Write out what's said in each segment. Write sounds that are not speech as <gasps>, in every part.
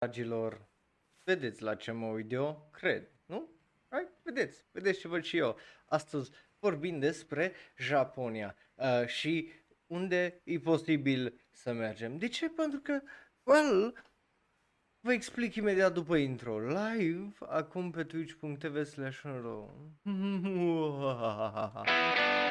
dragilor, vedeți la ce mă uit eu, cred, nu? Hai, vedeți, vedeți ce văd și eu. Astăzi vorbim despre Japonia uh, și unde e posibil să mergem. De ce? Pentru că, well, vă explic imediat după intro. Live, acum pe twitch.tv slash <laughs>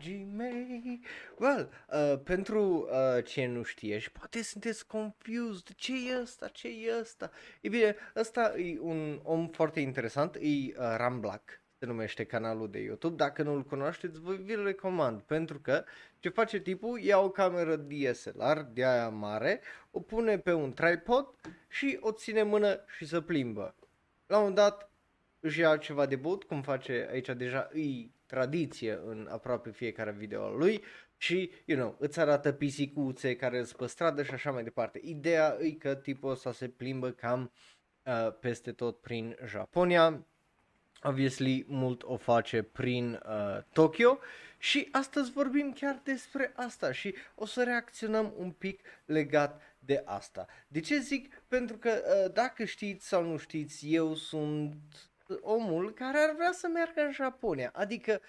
dragii mei! Well, uh, pentru uh, ce nu știe și poate sunteți confused, ce e ăsta, ce e ăsta? E bine, ăsta e un om foarte interesant, e uh, Ram Black, se numește canalul de YouTube. Dacă nu-l cunoașteți, vă vi-l recomand, pentru că ce face tipul, ia o cameră DSLR de aia mare, o pune pe un tripod și o ține mână și se plimbă. La un dat își ia ceva de băut, cum face aici deja, îi tradiție în aproape fiecare video al lui și, you know, îți arată pisicuțe care sunt pe stradă și așa mai departe. Ideea e că tipul ăsta se plimbă cam uh, peste tot prin Japonia, obviously mult o face prin uh, Tokyo și astăzi vorbim chiar despre asta și o să reacționăm un pic legat de asta. De ce zic? Pentru că uh, dacă știți sau nu știți, eu sunt omul care ar vrea să meargă în Japonia. Adică,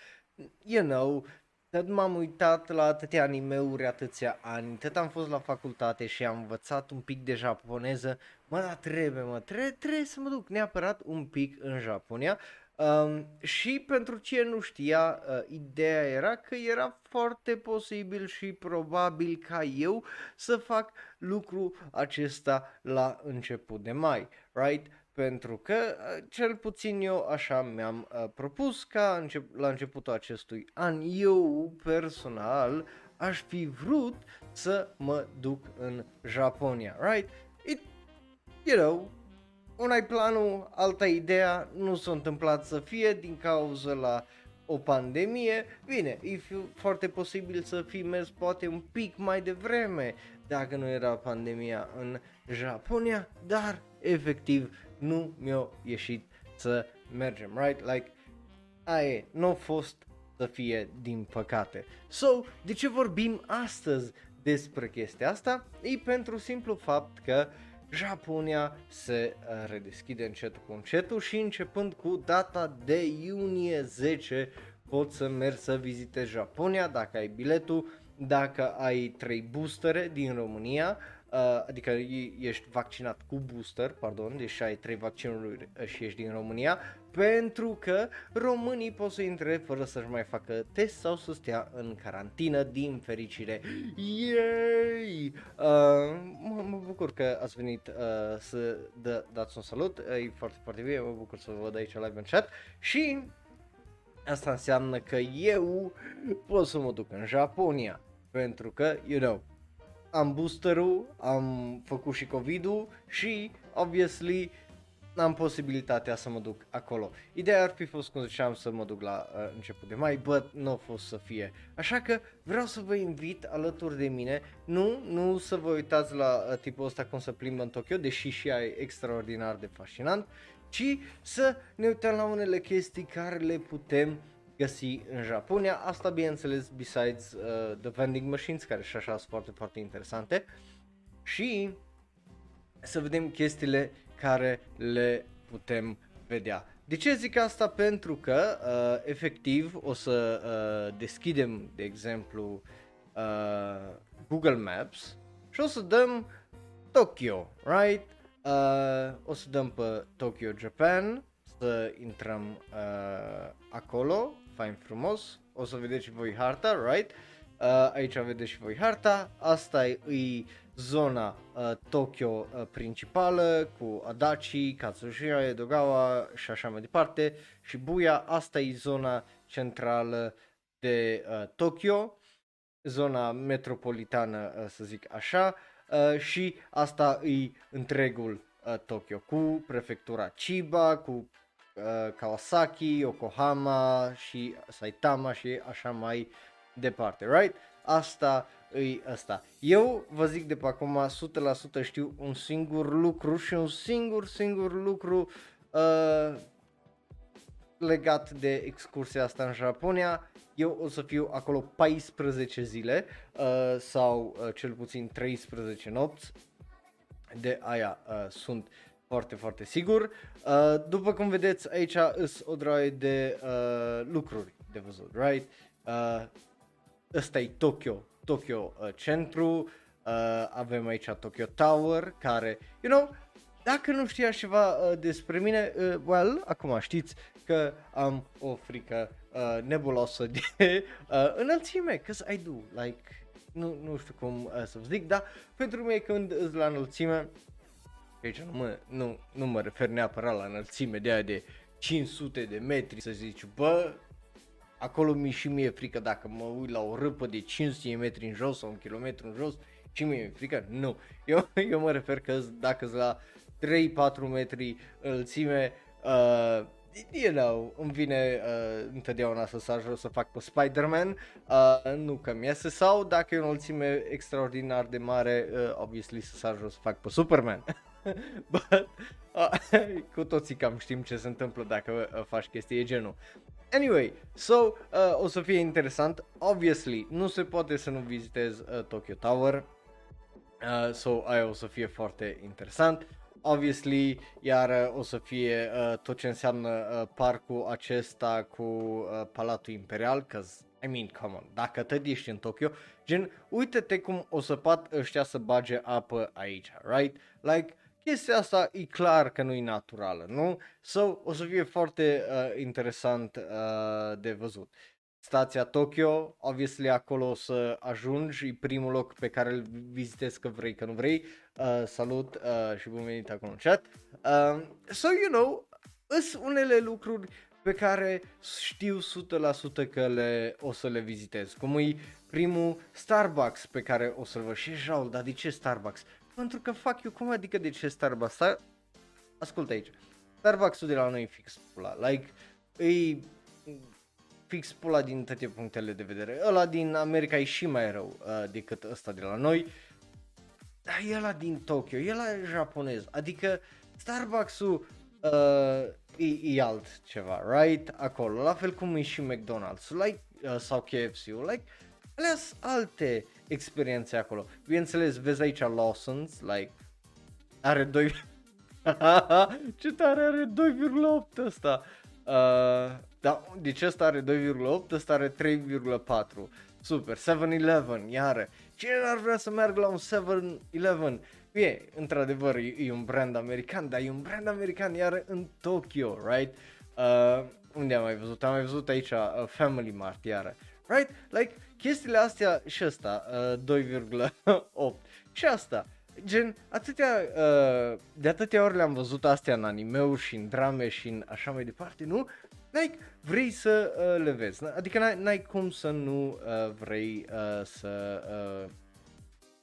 you know, tot m-am uitat la atâtea animeuri, atâția ani, tot am fost la facultate și am învățat un pic de japoneză, mă, dar trebuie, mă, trebuie, trebuie să mă duc neapărat un pic în Japonia. Um, și pentru ce nu știa, uh, ideea era că era foarte posibil și probabil ca eu să fac lucru acesta la început de mai, right? Pentru că uh, cel puțin eu așa mi-am uh, propus ca încep- la începutul acestui an eu personal aș fi vrut să mă duc în Japonia, right? It, you know, una ai planul, alta ideea, nu s-a întâmplat să fie din cauza la o pandemie, bine, e fi foarte posibil să fi mers poate un pic mai devreme dacă nu era pandemia în Japonia, dar efectiv nu mi-a ieșit să mergem, right? Like, aia nu a fost să fie din păcate. So, de ce vorbim astăzi despre chestia asta? E pentru simplu fapt că Japonia se uh, redeschide încet cu încetul și începând cu data de iunie 10 poți să mergi să vizitezi Japonia dacă ai biletul, dacă ai 3 boostere din România, uh, adică ești vaccinat cu booster, pardon, deci ai trei vaccinuri și ești din România, pentru că românii pot să intre fără să-și mai facă test sau să stea în carantină, din fericire. Yay! Uh, mă, mă bucur că ați venit uh, să dă, dați un salut, e foarte, foarte bine, mă bucur să vă văd aici live în chat și asta înseamnă că eu pot să mă duc în Japonia, pentru că, you know, am boosterul, am făcut și COVID-ul și, obviously, am posibilitatea să mă duc acolo. Ideea ar fi fost, cum ziceam, să mă duc la uh, început de mai, but nu a fost să fie. Așa că vreau să vă invit alături de mine, nu, nu să vă uitați la uh, tipul ăsta cum să plimbă în Tokyo, deși și ea e extraordinar de fascinant, ci să ne uităm la unele chestii care le putem găsi în Japonia. Asta bineînțeles besides uh, the vending machines care și așa sunt foarte, foarte interesante. Și să vedem chestiile care le putem vedea. De ce zic asta? Pentru că uh, efectiv o să uh, deschidem, de exemplu, uh, Google Maps și o să dăm Tokyo, right? Uh, o să dăm pe Tokyo, Japan, să intrăm uh, acolo fain frumos, o să vedeți și voi harta, right? Uh, aici vedeți și voi harta, asta e, e zona uh, Tokyo uh, principală cu Adachi, Katsushira, Edogawa și așa mai departe. Și Buya, asta e zona centrală de uh, Tokyo, zona metropolitană uh, să zic așa. Uh, și asta e întregul uh, Tokyo cu prefectura Chiba, cu uh, Kawasaki, Yokohama și Saitama și așa mai departe, right? Asta îi asta. Eu vă zic de pe acum 100% știu un singur lucru și un singur, singur lucru uh, legat de excursia asta în Japonia, eu o să fiu acolo 14 zile uh, sau uh, cel puțin 13 nopți. De aia uh, sunt foarte, foarte sigur. Uh, după cum vedeți, aici sunt o droaie de uh, lucruri de văzut, right? Uh, ăsta e Tokyo, Tokyo uh, centru, uh, avem aici Tokyo Tower, care, you know, dacă nu știa ceva uh, despre mine, uh, well, acum știți că am o frică uh, nebuloasă de <laughs> uh, înălțime, cause I do, like, nu, nu știu cum uh, să vă zic, dar pentru mine când îți la înălțime, aici nu mă, nu, nu mă refer neapărat la înălțime de aia de 500 de metri, să zici, bă, acolo mi și mie frică dacă mă uit la o râpă de 500 de metri în jos sau un kilometru în jos, și mie mi frică? Nu. Eu, eu mă refer că dacă la 3-4 metri înălțime, uh, you know, îmi vine uh, întotdeauna să sar jos să fac pe Spider-Man, uh, nu că mi iese, sau dacă e o înălțime extraordinar de mare, uh, obviously să sar jos să fac pe Superman. <laughs> <laughs> But, uh, <laughs> cu toții cam știm ce se întâmplă dacă uh, faci chestii de genul. Anyway, so, uh, o să fie interesant. Obviously, nu se poate să nu vizitez uh, Tokyo Tower. Uh, so, aia o să fie foarte interesant. Obviously, iar uh, o să fie uh, tot ce înseamnă uh, parcul acesta cu uh, Palatul Imperial, că I mean, come on, dacă te ești în Tokyo, gen, uite-te cum o să pat ăștia să bage apă aici, right? Like, chestia asta e clar că nu e naturală, nu? So, o să fie foarte uh, interesant uh, de văzut. Stația Tokyo, obviously acolo o să ajungi, e primul loc pe care îl vizitezi că vrei, că nu vrei. Uh, salut uh, și bun venit acolo în chat. Uh, so, you know, sunt unele lucruri pe care știu 100% că le, o să le vizitez. Cum e primul Starbucks pe care o să-l văd. Și Jaul, dar de ce Starbucks? Pentru că fac eu, cum adică de ce Starbucks? Star... Ascultă aici. Starbucks-ul de la noi e fix pula. Like, e fix pula din toate punctele de vedere. Ăla din America e și mai rău uh, decât ăsta de la noi. Dar e ăla din Tokyo, e ăla japonez. Adică Starbucks-ul uh, e, e alt ceva, right? Acolo. La fel cum e și McDonald's like, uh, sau KFC-ul. Like, alea alte experiențe acolo. Bineînțeles, vezi aici Lawson's, like, are 2... <laughs> Ce tare are 2,8 ăsta. Uh, da, deci ăsta are 2,8, ăsta are 3,4. Super, 7-Eleven, iară. Cine ar vrea să meargă la un 7-Eleven? E, într-adevăr, e, e un brand american, dar e un brand american iar în Tokyo, right? Uh, unde am mai văzut? Am mai văzut aici uh, Family Mart, iară. Right? Like, chestiile astea și ăsta, uh, 2,8. Și asta, gen, atâtea, uh, de atâtea ori le-am văzut astea în anime și în drame și în așa mai departe, nu? Like, vrei să uh, le vezi, adică n-ai, n-ai cum să nu uh, vrei uh, să uh,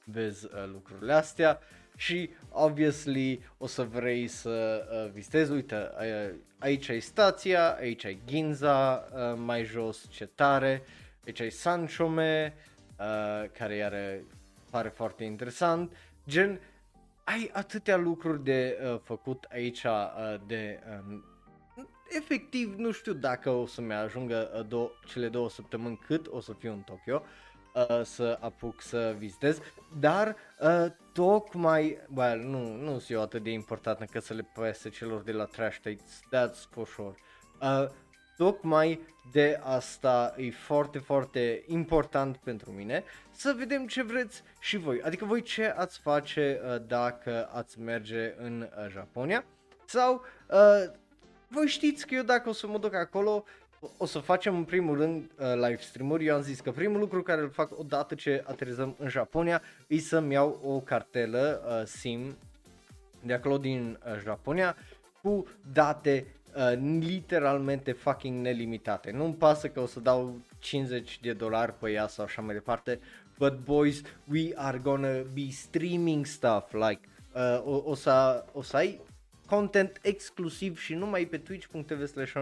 vezi uh, lucrurile astea și obviously o să vrei să uh, vizitezi, uite, uh, aici e stația, aici e Ginza, uh, mai jos cetare, aici e Sanchome, uh, care are pare foarte interesant, gen, ai atâtea lucruri de uh, făcut aici uh, de uh, efectiv nu știu dacă o să-mi ajungă uh, două, cele două săptămâni cât o să fiu în Tokyo uh, să apuc să vizitez, dar uh, tocmai, well, nu, nu sunt eu atât de important încât să le păiese celor de la Trash Tates, that's for sure. Uh, tocmai de asta e foarte, foarte important pentru mine să vedem ce vreți și voi. Adică voi ce ați face uh, dacă ați merge în uh, Japonia sau uh, voi știți că eu dacă o să mă duc acolo, o să facem în primul rând uh, live stream-uri. Eu am zis că primul lucru care îl fac odată ce aterizăm în Japonia e să-mi iau o cartelă uh, SIM de acolo din uh, Japonia cu date uh, literalmente fucking nelimitate. Nu-mi pasă că o să dau 50 de dolari pe ea sau așa mai departe, but boys, we are gonna be streaming stuff, like, uh, o, o, să, o să ai content exclusiv și numai pe twitch.tv slash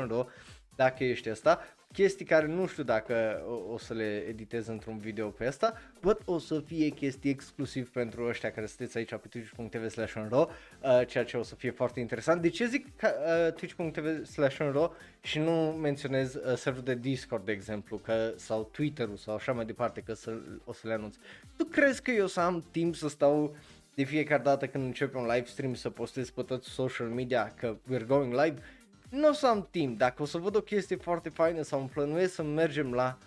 dacă ești asta, chestii care nu știu dacă o, o să le editez într-un video pe asta, but o să fie chestii exclusiv pentru ăștia care sunteți aici pe twitch.tv slash uh, ceea ce o să fie foarte interesant. De ce zic ca, uh, twitch.tv slash și nu menționez uh, serverul de Discord, de exemplu, că, sau Twitter-ul sau așa mai departe, că să, o să le anunț. Tu crezi că eu să am timp să stau de fiecare dată când începe un live stream să postez pe toți social media că we're going live? Nu o să am timp, dacă o să văd o chestie foarte faină sau îmi plănuiesc să mergem la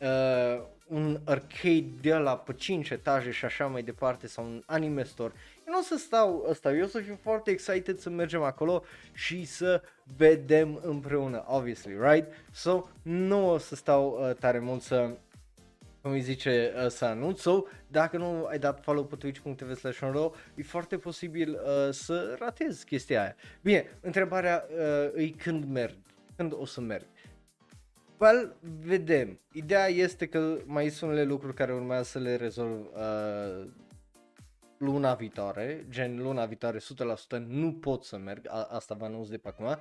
uh, un arcade de la pe 5 etaje și așa mai departe sau un anime store, eu nu o să stau ăsta, eu o să fiu foarte excited să mergem acolo și să vedem împreună, obviously, right? So, nu o să stau uh, tare mult să cum îi zice uh, să anunț sau dacă nu ai dat follow pe twitch.tv slash e foarte posibil uh, să ratezi chestia aia. Bine, întrebarea uh, e când merg, când o să merg. Well, vedem. Ideea este că mai sunt unele lucruri care urmează să le rezolv uh, luna viitoare, gen luna viitoare 100% nu pot să merg, a, asta vă anunț de pe acum,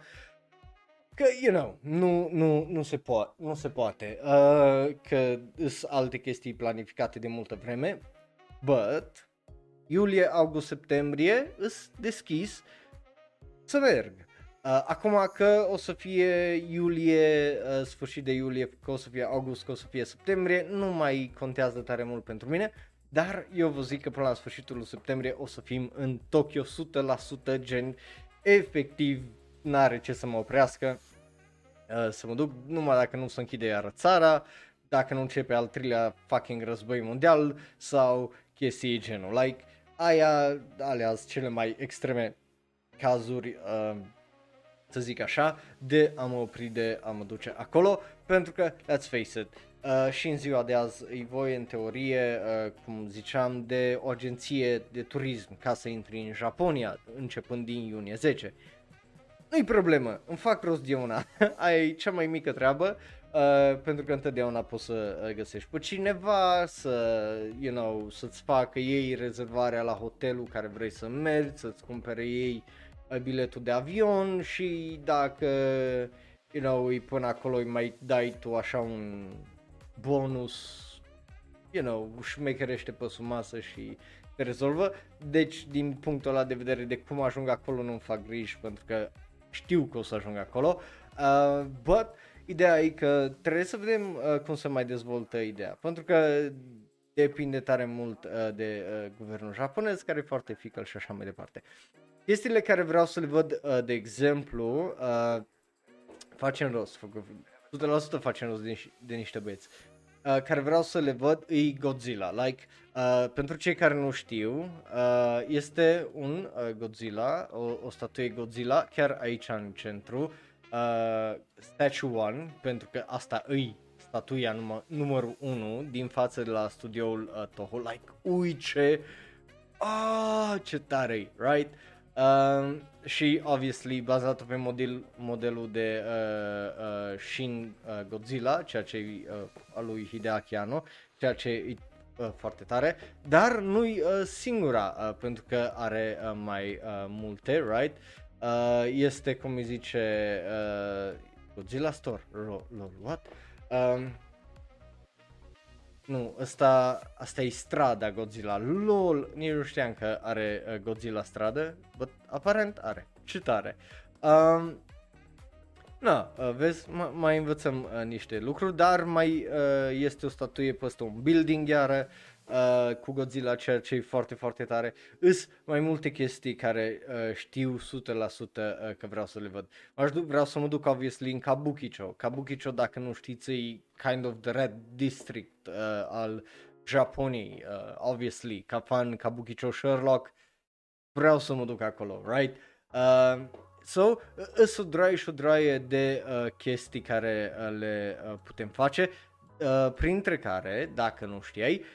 Că, you know, nu, nu, nu, se, po- nu se poate, uh, că sunt alte chestii planificate de multă vreme, but iulie, august, septembrie îs deschis să merg. Uh, acum că o să fie iulie, uh, sfârșit de iulie, că o să fie august, că o să fie septembrie, nu mai contează tare mult pentru mine, dar eu vă zic că până la sfârșitul lui septembrie o să fim în Tokyo 100% gen efectiv n-are ce să mă oprească uh, să mă duc numai dacă nu se închide iară țara, dacă nu începe al treilea fucking război mondial sau chestii genul. Like, aia, alea sunt cele mai extreme cazuri, uh, să zic așa, de a mă opri de a mă duce acolo, pentru că, let's face it, Uh, și în ziua de azi îi voi în teorie, uh, cum ziceam, de o agenție de turism ca să intri în Japonia începând din iunie 10. Nu-i problemă, îmi fac rost de una, <laughs> ai cea mai mică treabă, uh, pentru că întotdeauna poți să uh, găsești pe cineva, să, you know, să-ți facă ei rezervarea la hotelul care vrei să mergi, să-ți cumpere ei uh, biletul de avion și dacă, you know, îi până acolo îi mai dai tu așa un bonus, you know, șmecherește pe masă și te rezolvă. Deci, din punctul ăla de vedere de cum ajung acolo, nu-mi fac griji pentru că știu că o să ajung acolo, uh, but ideea e că trebuie să vedem uh, cum se mai dezvoltă ideea, pentru că depinde tare mult uh, de uh, guvernul japonez, care e foarte fickle și așa mai departe. Chestiile care vreau să le văd, uh, de exemplu, uh, facem rost, 100% facem rost de, de niște băieți. Uh, care vreau să le văd e Godzilla. Like, uh, pentru cei care nu știu, uh, este un uh, Godzilla, o, o statuie Godzilla, chiar aici în centru, uh, Statue One, pentru că asta îi statuia num- numărul 1 din față de la studioul uh, Toho. Like, ui ce, ah, ce tare right? Uh, și, obviously, bazat pe model, modelul de uh, uh, Shin uh, Godzilla, ceea ce e uh, al lui Hideaki Anno, ceea ce e uh, foarte tare, dar nu-i uh, singura, uh, pentru că are uh, mai uh, multe, right? Uh, este, cum îi zice, uh, Godzilla Store, lol, what? Um, nu, asta, asta e strada Godzilla. LOL, nici nu știam că are uh, Godzilla stradă, but aparent are. Ce tare. Um, Na, uh, vezi, m- mai învățăm uh, niște lucruri, dar mai uh, este o statuie peste un building iară uh, cu Godzilla, ceea ce e foarte, foarte tare. Îs mai multe chestii care uh, știu 100% uh, că vreau să le văd. Aș du- vreau să mă duc, obviously, în Kabukicho. Kabukicho, dacă nu știți, e kind of the red district uh, al Japoniei, uh, obviously. Ca fan Kabukicho Sherlock, vreau să mă duc acolo, right? Uh, So, îs o draie și o draie de uh, chestii care uh, le uh, putem face, uh, printre care, dacă nu știai, uh,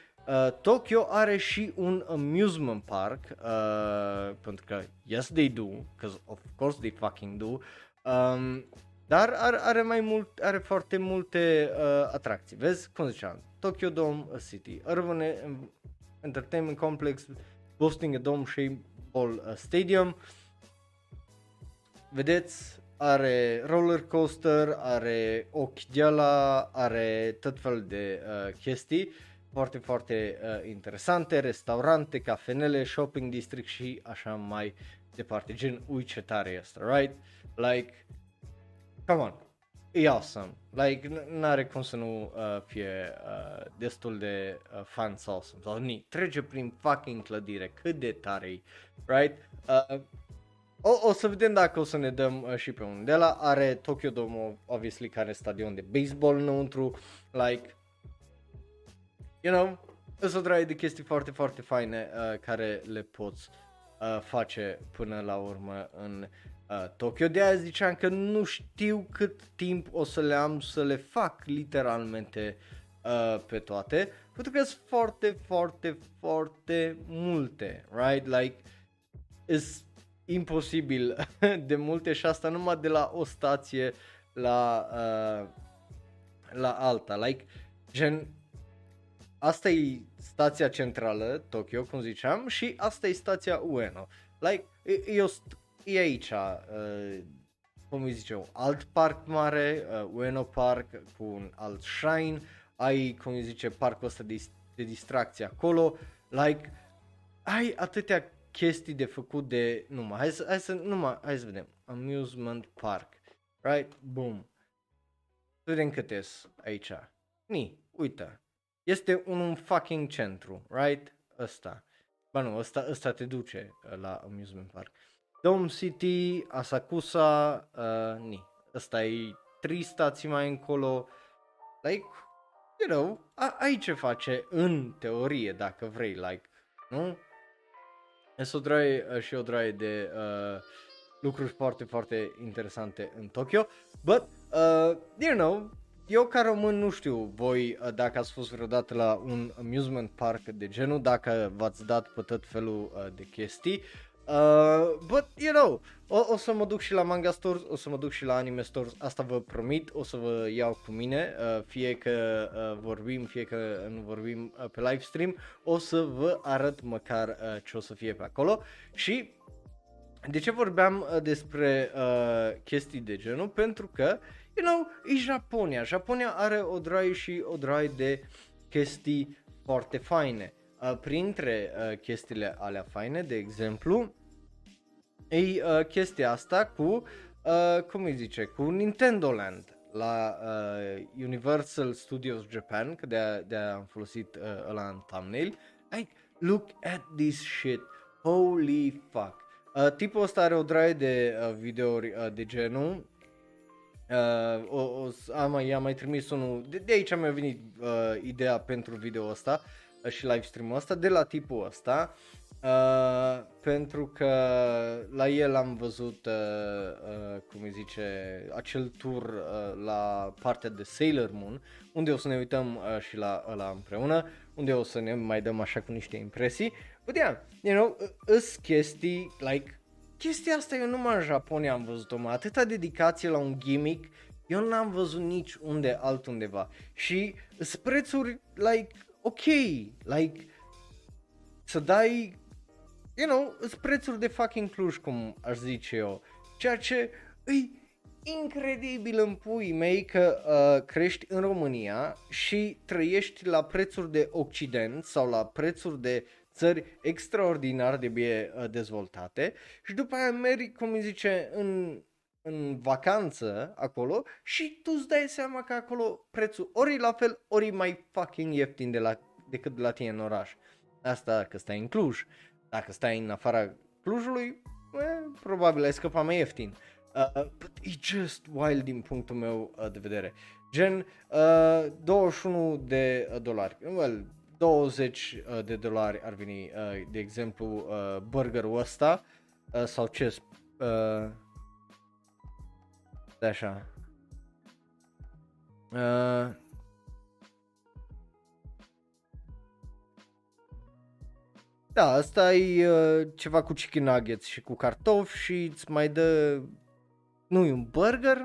Tokyo are și un amusement park, uh, pentru că yes they do, because of course they fucking do, um, dar are, are mai mult, are foarte multe uh, atracții. Vezi, cum ziceam, Tokyo Dome City, Urban Entertainment Complex, boasting a dome shaped ball uh, stadium, uh, vedeți, are roller coaster, are ochi de ala, are tot fel de uh, chestii foarte, foarte uh, interesante, restaurante, cafenele, shopping district și așa mai departe. Gen, ui ce tare este, right? Like, come on, e awesome. Like, n-are cum să nu uh, fie uh, destul de uh, fun awesome. Sau ni, trece prin fucking clădire, cât de tare e, right? Uh, o, o să vedem dacă o să ne dăm uh, și pe unul de la. Are Tokyo Dome, obviously, care stadion de baseball înăuntru, like, you know, sunt o draie de chestii foarte, foarte faine uh, care le poți uh, face până la urmă în uh, Tokyo. De aia ziceam că nu știu cât timp o să le am să le fac literalmente uh, pe toate, pentru că sunt foarte, foarte, foarte multe, right? Like, is imposibil <laughs> de multe și asta numai de la o stație la, uh, la alta. Like, gen, asta e stația centrală, Tokyo, cum ziceam, și asta e stația Ueno. Like, e, e, o, e aici, uh, cum îi zice, un alt parc mare, uh, Ueno Park, cu un alt shrine, ai, cum îi zice, parcul ăsta de, de distracție acolo, like, ai atâtea chestii de făcut de numai, hai să, hai să, numai, hai să vedem, amusement park, right, boom, să vedem cât aici, ni, uite, este un fucking centru, right? Ăsta. Ba nu, ăsta, ăsta te duce uh, la amusement park. Dome City, Asakusa, uh, ni. Ăsta e trei stații mai încolo. Like, you know, a- ai ce face în teorie, dacă vrei, like, nu? Este o draie uh, și o draie de uh, lucruri foarte, foarte interesante în Tokyo. But, uh, you know, eu ca român nu știu voi uh, dacă ați fost vreodată la un amusement park de genul, dacă v-ați dat pe tot felul uh, de chestii. Uh, but, you know, o, o să mă duc și la manga stores, o să mă duc și la anime stores, asta vă promit, o să vă iau cu mine, uh, fie că uh, vorbim, fie că nu vorbim uh, pe live stream, o să vă arăt măcar uh, ce o să fie pe acolo și de ce vorbeam uh, despre uh, chestii de genul? Pentru că uh, you know, e Japonia. Japonia are o draie și o draie de chestii foarte faine. Uh, printre uh, chestiile alea faine, de exemplu, e uh, chestia asta cu, uh, cum îi zice, cu Nintendo Land la uh, Universal Studios Japan, că de-aia, de-aia am folosit uh, ăla în thumbnail. Like, look at this shit, holy fuck. Uh, tipul ăsta are o draie de uh, videouri uh, de genul Uh, o, o, am, i-am mai trimis unul, de, de aici mi-a venit uh, ideea pentru video ăsta uh, și live stream-ul ăsta, de la tipul ăsta, uh, pentru că la el am văzut, uh, uh, cum îi zice, acel tour uh, la partea de Sailor Moon, unde o să ne uităm uh, și la ăla împreună, unde o să ne mai dăm așa cu niște impresii. But yeah, you know, îs chestii, like, chestia asta eu numai în Japonia am văzut-o, mă, atâta dedicație la un gimmick, eu n-am văzut nici unde altundeva. Și sunt prețuri, like, ok, like, să dai, you know, sunt prețuri de fucking Cluj, cum aș zice eu. Ceea ce îi incredibil în pui mei că uh, crești în România și trăiești la prețuri de Occident sau la prețuri de țări extraordinar de bine uh, dezvoltate și după aia mergi, cum îi zice, în, în vacanță acolo și tu îți dai seama că acolo prețul ori la fel, ori mai fucking ieftin de la, decât de la tine în oraș. Asta dacă stai în Cluj. Dacă stai în afara Clujului, eh, probabil ai scăpat mai ieftin. Uh, uh, but it's just wild din punctul meu uh, de vedere. Gen, uh, 21 de uh, dolari. Well, 20 uh, de dolari ar veni, uh, de exemplu, uh, burgerul ăsta uh, sau ce uh, de așa. Uh, Da, asta e uh, ceva cu chicken nuggets și cu cartofi și îți mai dă, nu e un burger,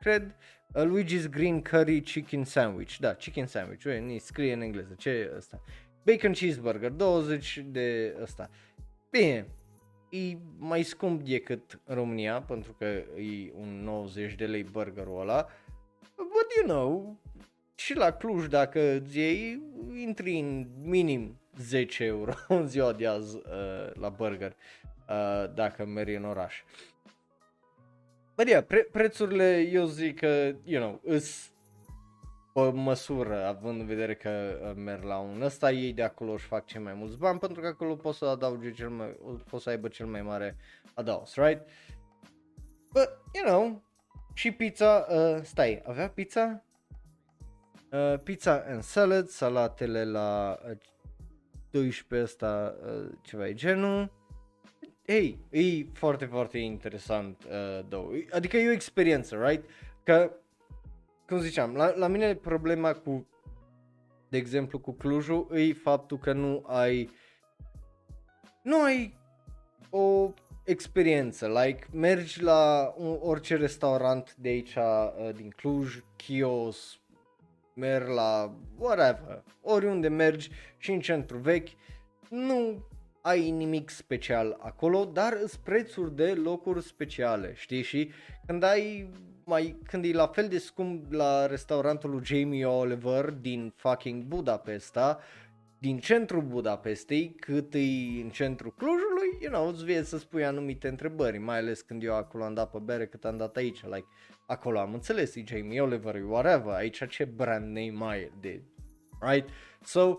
cred, Uh, Luigi's Green Curry Chicken Sandwich. Da, chicken sandwich. Ui, scrie în engleză. Ce e ăsta? Bacon cheeseburger, 20 de ăsta. Bine. e mai scump decât în România, pentru că e un 90 de lei burgerul ăla. But you know, și la Cluj dacă îți iei, intri în minim 10 euro în ziua de azi uh, la burger uh, dacă mergi în oraș. Bă, yeah, pre- prețurile eu zic că, you know, îs pe măsură, având în vedere că uh, merg la un ăsta, ei de acolo își fac cei mai mulți bani, pentru că acolo poți să adaugi cel mai, poți să aibă cel mai mare adaos, right? But, you know, și pizza, uh, stai, avea pizza? Uh, pizza and salad, salatele la uh, 12 ăsta, uh, ceva e genul. Ei, e foarte, foarte interesant, uh, două. Adică e o experiență, right? Că, cum ziceam, la, la mine problema cu, de exemplu, cu Clujul e faptul că nu ai, nu ai o experiență, like mergi la un, orice restaurant de aici uh, din Cluj, Chios, merg la whatever, oriunde mergi și în centru vechi, nu ai nimic special acolo, dar îți prețuri de locuri speciale, știi? Și când ai mai, când e la fel de scump la restaurantul lui Jamie Oliver din fucking Budapesta, din centrul Budapestei, cât e în centrul Clujului, you know, îți vie să spui anumite întrebări, mai ales când eu acolo am dat pe bere cât am dat aici, like, acolo am înțeles, e Jamie Oliver, whatever, aici ce brand name mai de, right? So,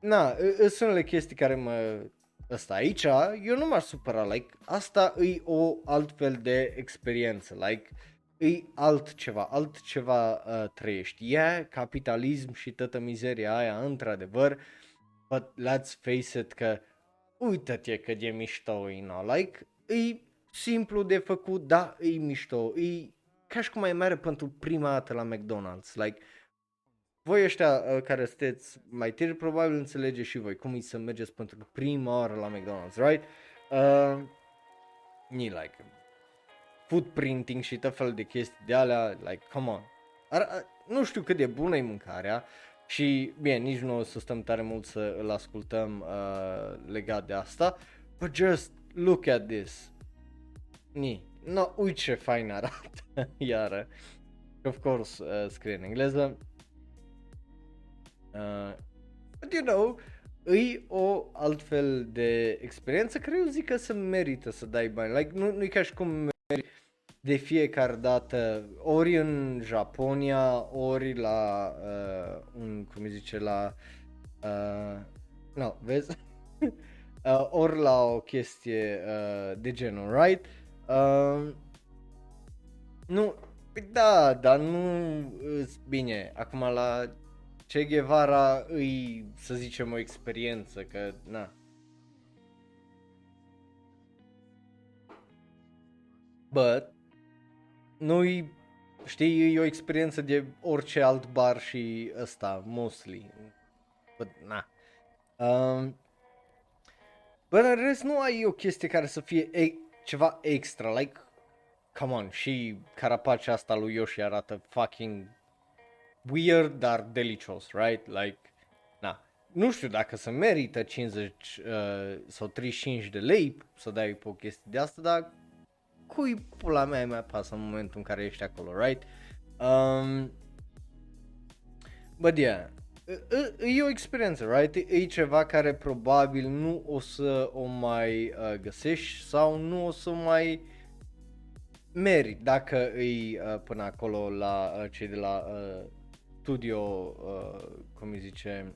na, sunt unele chestii care mă ăsta aici, eu nu m-aș supăra, like, asta e o altfel de experiență, like, e altceva, altceva uh, trăiești. E yeah, capitalism și toată mizeria aia, într-adevăr, but let's face it că uită-te că e mișto, you know, like, e simplu de făcut, da, e mișto, e ca și cum mai mare pentru prima dată la McDonald's, like, voi ăștia uh, care sunteți mai tiri, probabil înțelege și voi cum e să mergeți pentru prima oară la McDonald's, right? Uh, ni like footprinting și tot fel de chestii de alea, like, come on. Ar, ar, nu știu cât de bună e mâncarea și, bine, nici nu o să stăm tare mult să îl ascultăm uh, legat de asta, but just look at this. Ni. No, uite ce fain arată, <laughs> iară. Of course, uh, scrie în engleză. Uh, but you know, e o altfel de experiență care eu zic că se merită să dai bani. Like, nu, nu e ca și cum meri de fiecare dată, ori în Japonia, ori la uh, un, cum zice, la, uh, no, vezi? <laughs> uh, ori la o chestie uh, de genul, right? Uh, nu, păi da, dar nu, bine, acum la Che Guevara îi, să zicem, o experiență, că, na. But, nu-i, știi, e o experiență de orice alt bar și ăsta, mostly. But, na. Um, Bă, în rest nu ai o chestie care să fie e- ceva extra, like, come on, și carapacea asta lui Yoshi arată fucking weird, dar delicios, right? Like, na, nu știu dacă se merită 50 uh, sau 35 de lei să dai pe o chestie de asta, dar cui pula mea mai pasă în momentul în care ești acolo, right? Um, but yeah, e o experiență, right? E ceva care probabil nu o să o mai uh, găsești sau nu o să mai merit dacă îi uh, până acolo la uh, cei de la uh, studio, uh, cum îi zice,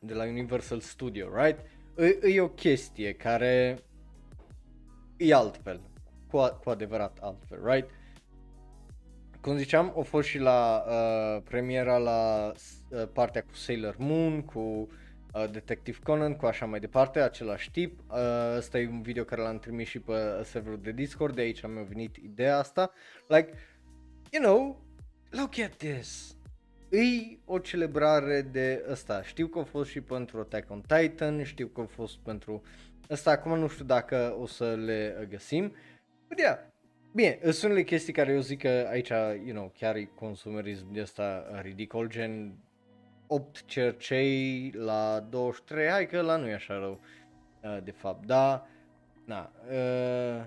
de la Universal Studio, right? E, e o chestie care e altfel, cu, a, cu adevărat altfel, right? Cum ziceam, a fost și la uh, premiera la uh, partea cu Sailor Moon, cu uh, Detective Conan, cu așa mai departe, același tip. Uh, ăsta e un video care l-am trimis și pe serverul de Discord, de aici mi-a venit ideea asta. Like, you know, look at this e o celebrare de ăsta. Știu că a fost și pentru Attack on Titan, știu că a fost pentru ăsta, acum nu știu dacă o să le găsim. But yeah, bine, sunt unele chestii care eu zic că aici, you know, chiar e consumerism de ăsta ridicol, gen 8 cercei la 23, hai că la nu e așa rău, uh, de fapt, da, na, uh,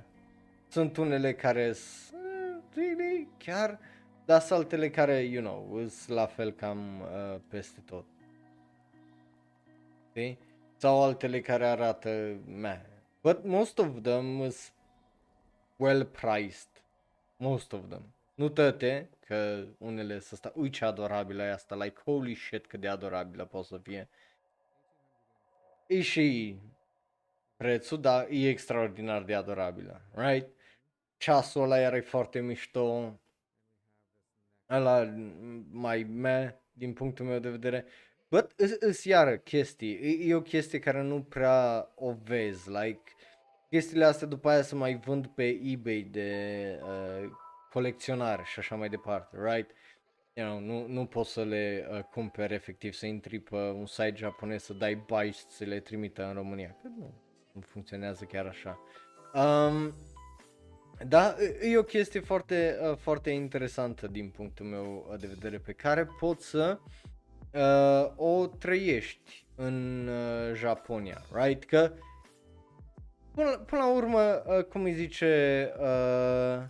sunt unele care sunt really, chiar, dar sunt altele care, you know, sunt la fel cam uh, peste tot. Okay? Sau altele care arată, meh. But most of them is well priced. Most of them. Nu toate, că unele să sta, ui ce adorabilă e asta, like holy shit cât de adorabilă poate să fie. E și prețul, dar e extraordinar de adorabilă, right? Ceasul ăla era foarte mișto, ăla mai me, din punctul meu de vedere. But îs iară chestii, e, e o chestie care nu prea o vezi, like chestiile astea după aia să mai vând pe eBay de uh, colecționare și așa mai departe, right? You know, nu, nu poți să le uh, cumperi efectiv, să intri pe un site japonez, să dai bytes, să le trimită în România. Că nu, nu funcționează chiar așa. Um, da, e o chestie foarte, uh, foarte interesantă din punctul meu uh, de vedere pe care poți să uh, o trăiești în uh, Japonia, right? Că până, până la urmă, uh, cum îi zice, uh,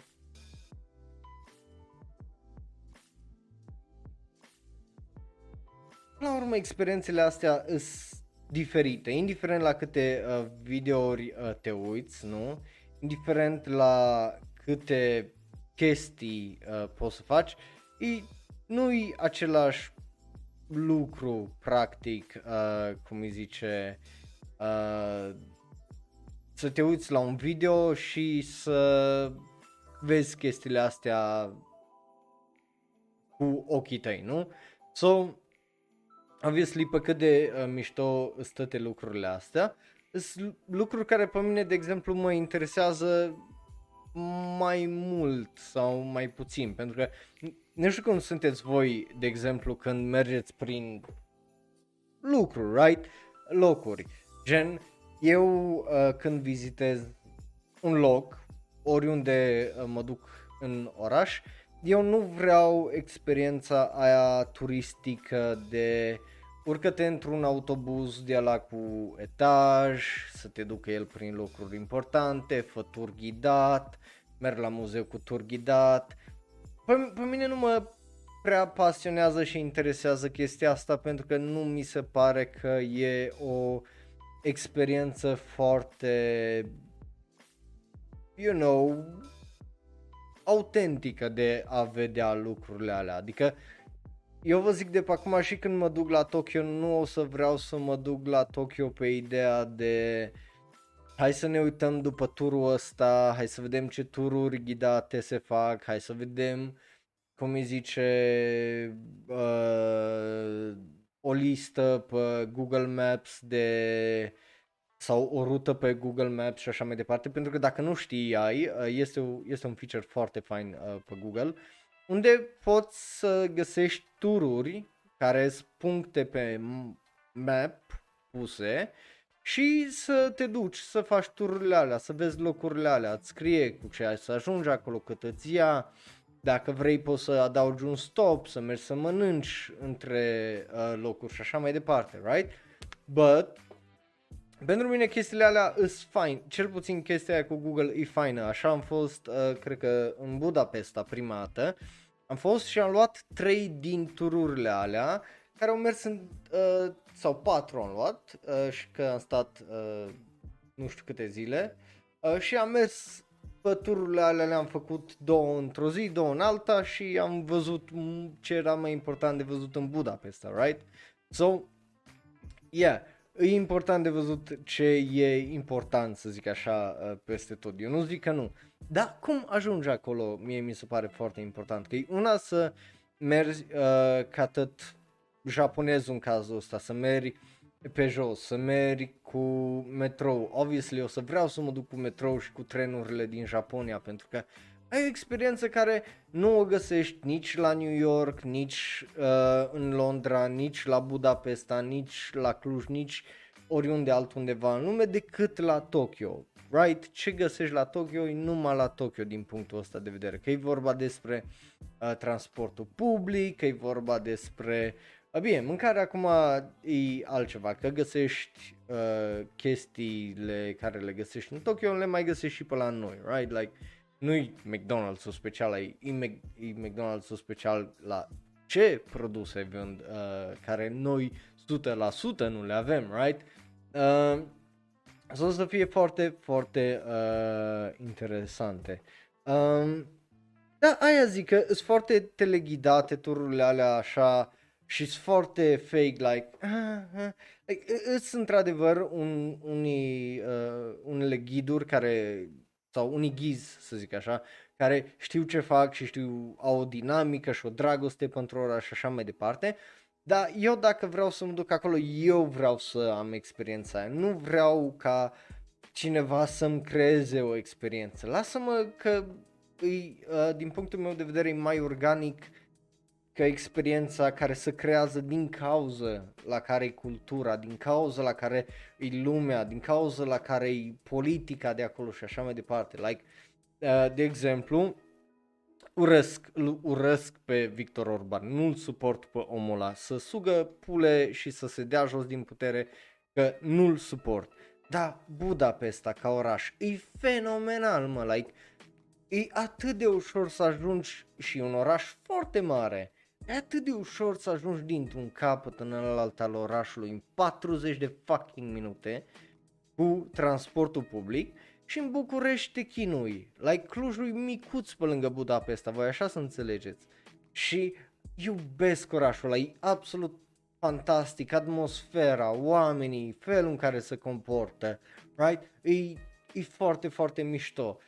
până la urmă experiențele astea sunt diferite, indiferent la câte uh, videouri uh, te uiți, nu? Indiferent la câte chestii uh, poți să faci, e, nu-i același lucru practic, uh, cum îi zice, uh, să te uiți la un video și să vezi chestiile astea cu ochii tăi, nu? So, obviously, pe cât de uh, mișto stăte lucrurile astea, sunt lucruri care pe mine, de exemplu, mă interesează mai mult sau mai puțin, pentru că nu știu cum sunteți voi, de exemplu, când mergeți prin lucruri, right? Locuri. Gen, eu uh, când vizitez un loc, oriunde uh, mă duc în oraș, eu nu vreau experiența aia turistică de urcă-te într-un autobuz de la cu etaj, să te ducă el prin locuri importante, fă tur ghidat, merg la muzeu cu tur ghidat. Pe, pe mine nu mă prea pasionează și interesează chestia asta pentru că nu mi se pare că e o experiență foarte, you know, autentică de a vedea lucrurile alea. Adică eu vă zic de pe acum și când mă duc la Tokyo nu o să vreau să mă duc la Tokyo pe ideea de hai să ne uităm după turul ăsta, hai să vedem ce tururi ghidate se fac, hai să vedem cum îi zice uh, o listă pe Google Maps de sau o rută pe Google Maps și așa mai departe, pentru că dacă nu știai, uh, este, este un feature foarte fain uh, pe Google, unde poți să găsești tururi care sunt puncte pe map puse și să te duci să faci tururile alea, să vezi locurile alea, îți scrie cu ce ai să ajungi acolo, cât îți ia, dacă vrei poți să adaugi un stop, să mergi să mănânci între uh, locuri și așa mai departe, right? But, pentru mine chestiile alea sunt fine, cel puțin chestia aia cu Google e faină, așa am fost, uh, cred că în Budapesta prima dată, am fost și am luat 3 din tururile alea, care au mers în, uh, sau 4 am luat, uh, și că am stat uh, nu știu câte zile, uh, și am mers pe tururile alea le-am făcut două într-o zi, două în alta și am văzut ce era mai important de văzut în Budapesta, right? So, yeah, e important de văzut ce e important, să zic așa, uh, peste tot. Eu nu zic că nu. Dar cum ajungi acolo, mie mi se pare foarte important. Că e una să mergi uh, ca tot japonezul în cazul ăsta, să mergi pe jos, să mergi cu metrou. Obviously o să vreau să mă duc cu metrou și cu trenurile din Japonia pentru că ai o experiență care nu o găsești nici la New York, nici uh, în Londra, nici la Budapesta, nici la Cluj, nici oriunde altundeva în lume decât la Tokyo. Right? Ce găsești la Tokyo e numai la Tokyo din punctul ăsta de vedere. Că e vorba despre uh, transportul public, că e vorba despre Bine, mâncarea acum e altceva, că găsești uh, chestiile care le găsești în Tokyo, le mai găsești și pe la noi, right? Like, nu-i McDonald's-ul special, e, e, e McDonald's-ul special la ce produse vând, uh, care noi 100% nu le avem, right? Uh, o să fie foarte, foarte uh, interesante. Um, da, aia zic că sunt foarte teleghidate tururile alea așa și sunt foarte fake, like, uh, <laughs> uh, like sunt într-adevăr un, unii, uh, unele ghiduri care, sau unii ghizi, să zic așa, care știu ce fac și știu, au o dinamică și o dragoste pentru ora și așa mai departe. Dar eu dacă vreau să mă duc acolo, eu vreau să am experiența aia. Nu vreau ca cineva să-mi creeze o experiență. Lasă-mă că îi, uh, din punctul meu de vedere e mai organic că experiența care se creează din cauză la care e cultura, din cauza la care e lumea, din cauza la care e politica de acolo și așa mai departe. Like, uh, de exemplu, urăsc, urăsc pe Victor Orban, nu-l suport pe omul ăla, să sugă pule și să se dea jos din putere, că nu-l suport. Da, Budapesta ca oraș e fenomenal, mă, like, e atât de ușor să ajungi și un oraș foarte mare. E atât de ușor să ajungi dintr-un capăt în alt al orașului în 40 de fucking minute cu transportul public și în București te chinui. Like Clujul e micuț pe lângă Budapesta, voi așa să înțelegeți. Și iubesc orașul ăla, e absolut fantastic, atmosfera, oamenii, felul în care se comportă, right? E, e foarte, foarte mișto.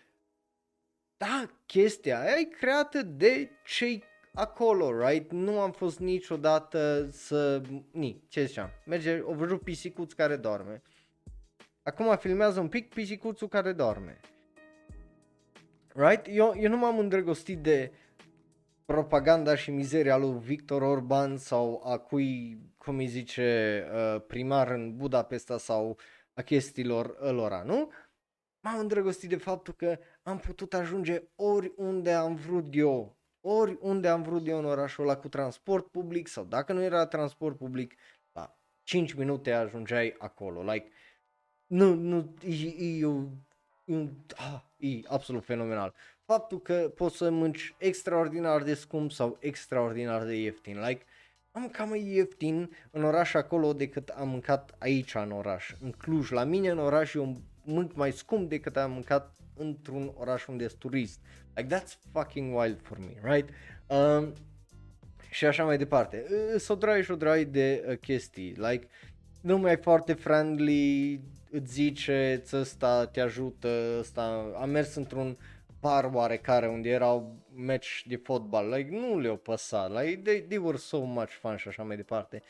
Da, chestia aia e creată de cei acolo, right? Nu am fost niciodată să... Ni, ce ziceam? Merge, o văzut pisicuț care dorme. Acum filmează un pic pisicuțul care dorme. Right? Eu, eu nu m-am îndrăgostit de propaganda și mizeria lui Victor Orban sau a cui, cum îi zice, uh, primar în Budapesta sau a chestiilor ălora, nu? M-am îndrăgostit de faptul că am putut ajunge oriunde am vrut eu, oriunde am vrut eu în orașul ăla cu transport public sau dacă nu era transport public, la 5 minute ajungeai acolo. Like, nu, nu, e, e, e, e, ah, e absolut fenomenal. Faptul că poți să mânci extraordinar de scump sau extraordinar de ieftin. Like, am cam mai ieftin în oraș acolo decât am mâncat aici în oraș. În Cluj, la mine în oraș eu mânc mai scump decât am mâncat într-un oraș unde ești turist. Like, that's fucking wild for me, right? Um, și așa mai departe. Să o dragi și o dragi de uh, chestii, like, nu mai foarte friendly, îți zice, ăsta te ajută, ăsta, am mers într-un bar oarecare unde erau match de fotbal, like, nu le-au păsat, like, they, they were so much fun și așa mai departe,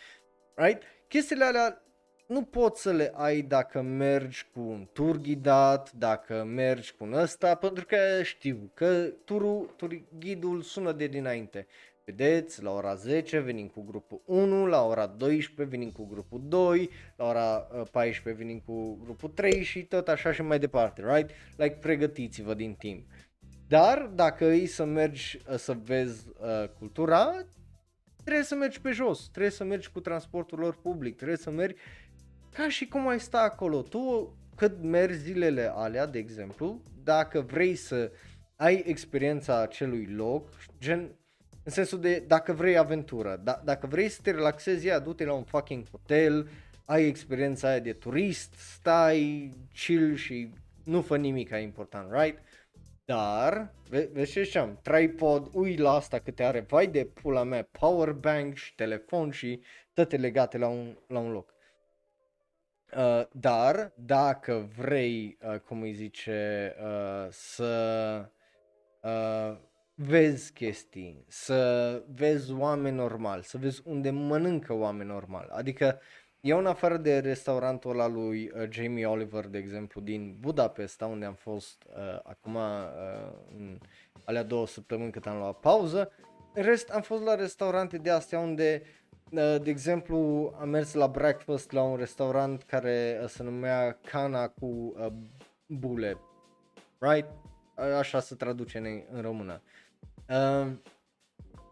right? Chestiile alea nu poți să le ai dacă mergi cu un tur ghidat, dacă mergi cu un ăsta, pentru că știu că turul, tur, ghidul sună de dinainte. Vedeți, la ora 10 venim cu grupul 1, la ora 12 venim cu grupul 2, la ora 14 uh, venim cu grupul 3 și tot așa și mai departe, right? Like, pregătiți-vă din timp. Dar dacă îi să mergi uh, să vezi uh, cultura, trebuie să mergi pe jos, trebuie să mergi cu transportul lor public, trebuie să mergi ca și cum ai sta acolo. Tu cât mergi zilele alea, de exemplu, dacă vrei să ai experiența acelui loc, gen în sensul de dacă vrei aventură, da, dacă vrei să te relaxezi, ia, du-te la un fucking hotel, ai experiența aia de turist, stai, chill și nu fă nimic e important, right? Dar, ve- vezi ce ziceam, tripod, ui la asta câte are, vai de pula mea, powerbank și telefon și toate legate la un, la un loc. Uh, dar, dacă vrei, uh, cum îi zice, uh, să uh, vezi chestii, să vezi oameni normali, să vezi unde mănâncă oameni normali. Adică eu în afară de restaurantul ăla lui uh, Jamie Oliver, de exemplu, din Budapesta, unde am fost uh, acum uh, în alea două săptămâni cât am luat pauză, în rest am fost la restaurante de astea unde, uh, de exemplu, am mers la breakfast la un restaurant care uh, se numea Cana cu uh, bule, right? Așa se traduce în, în română. Uh,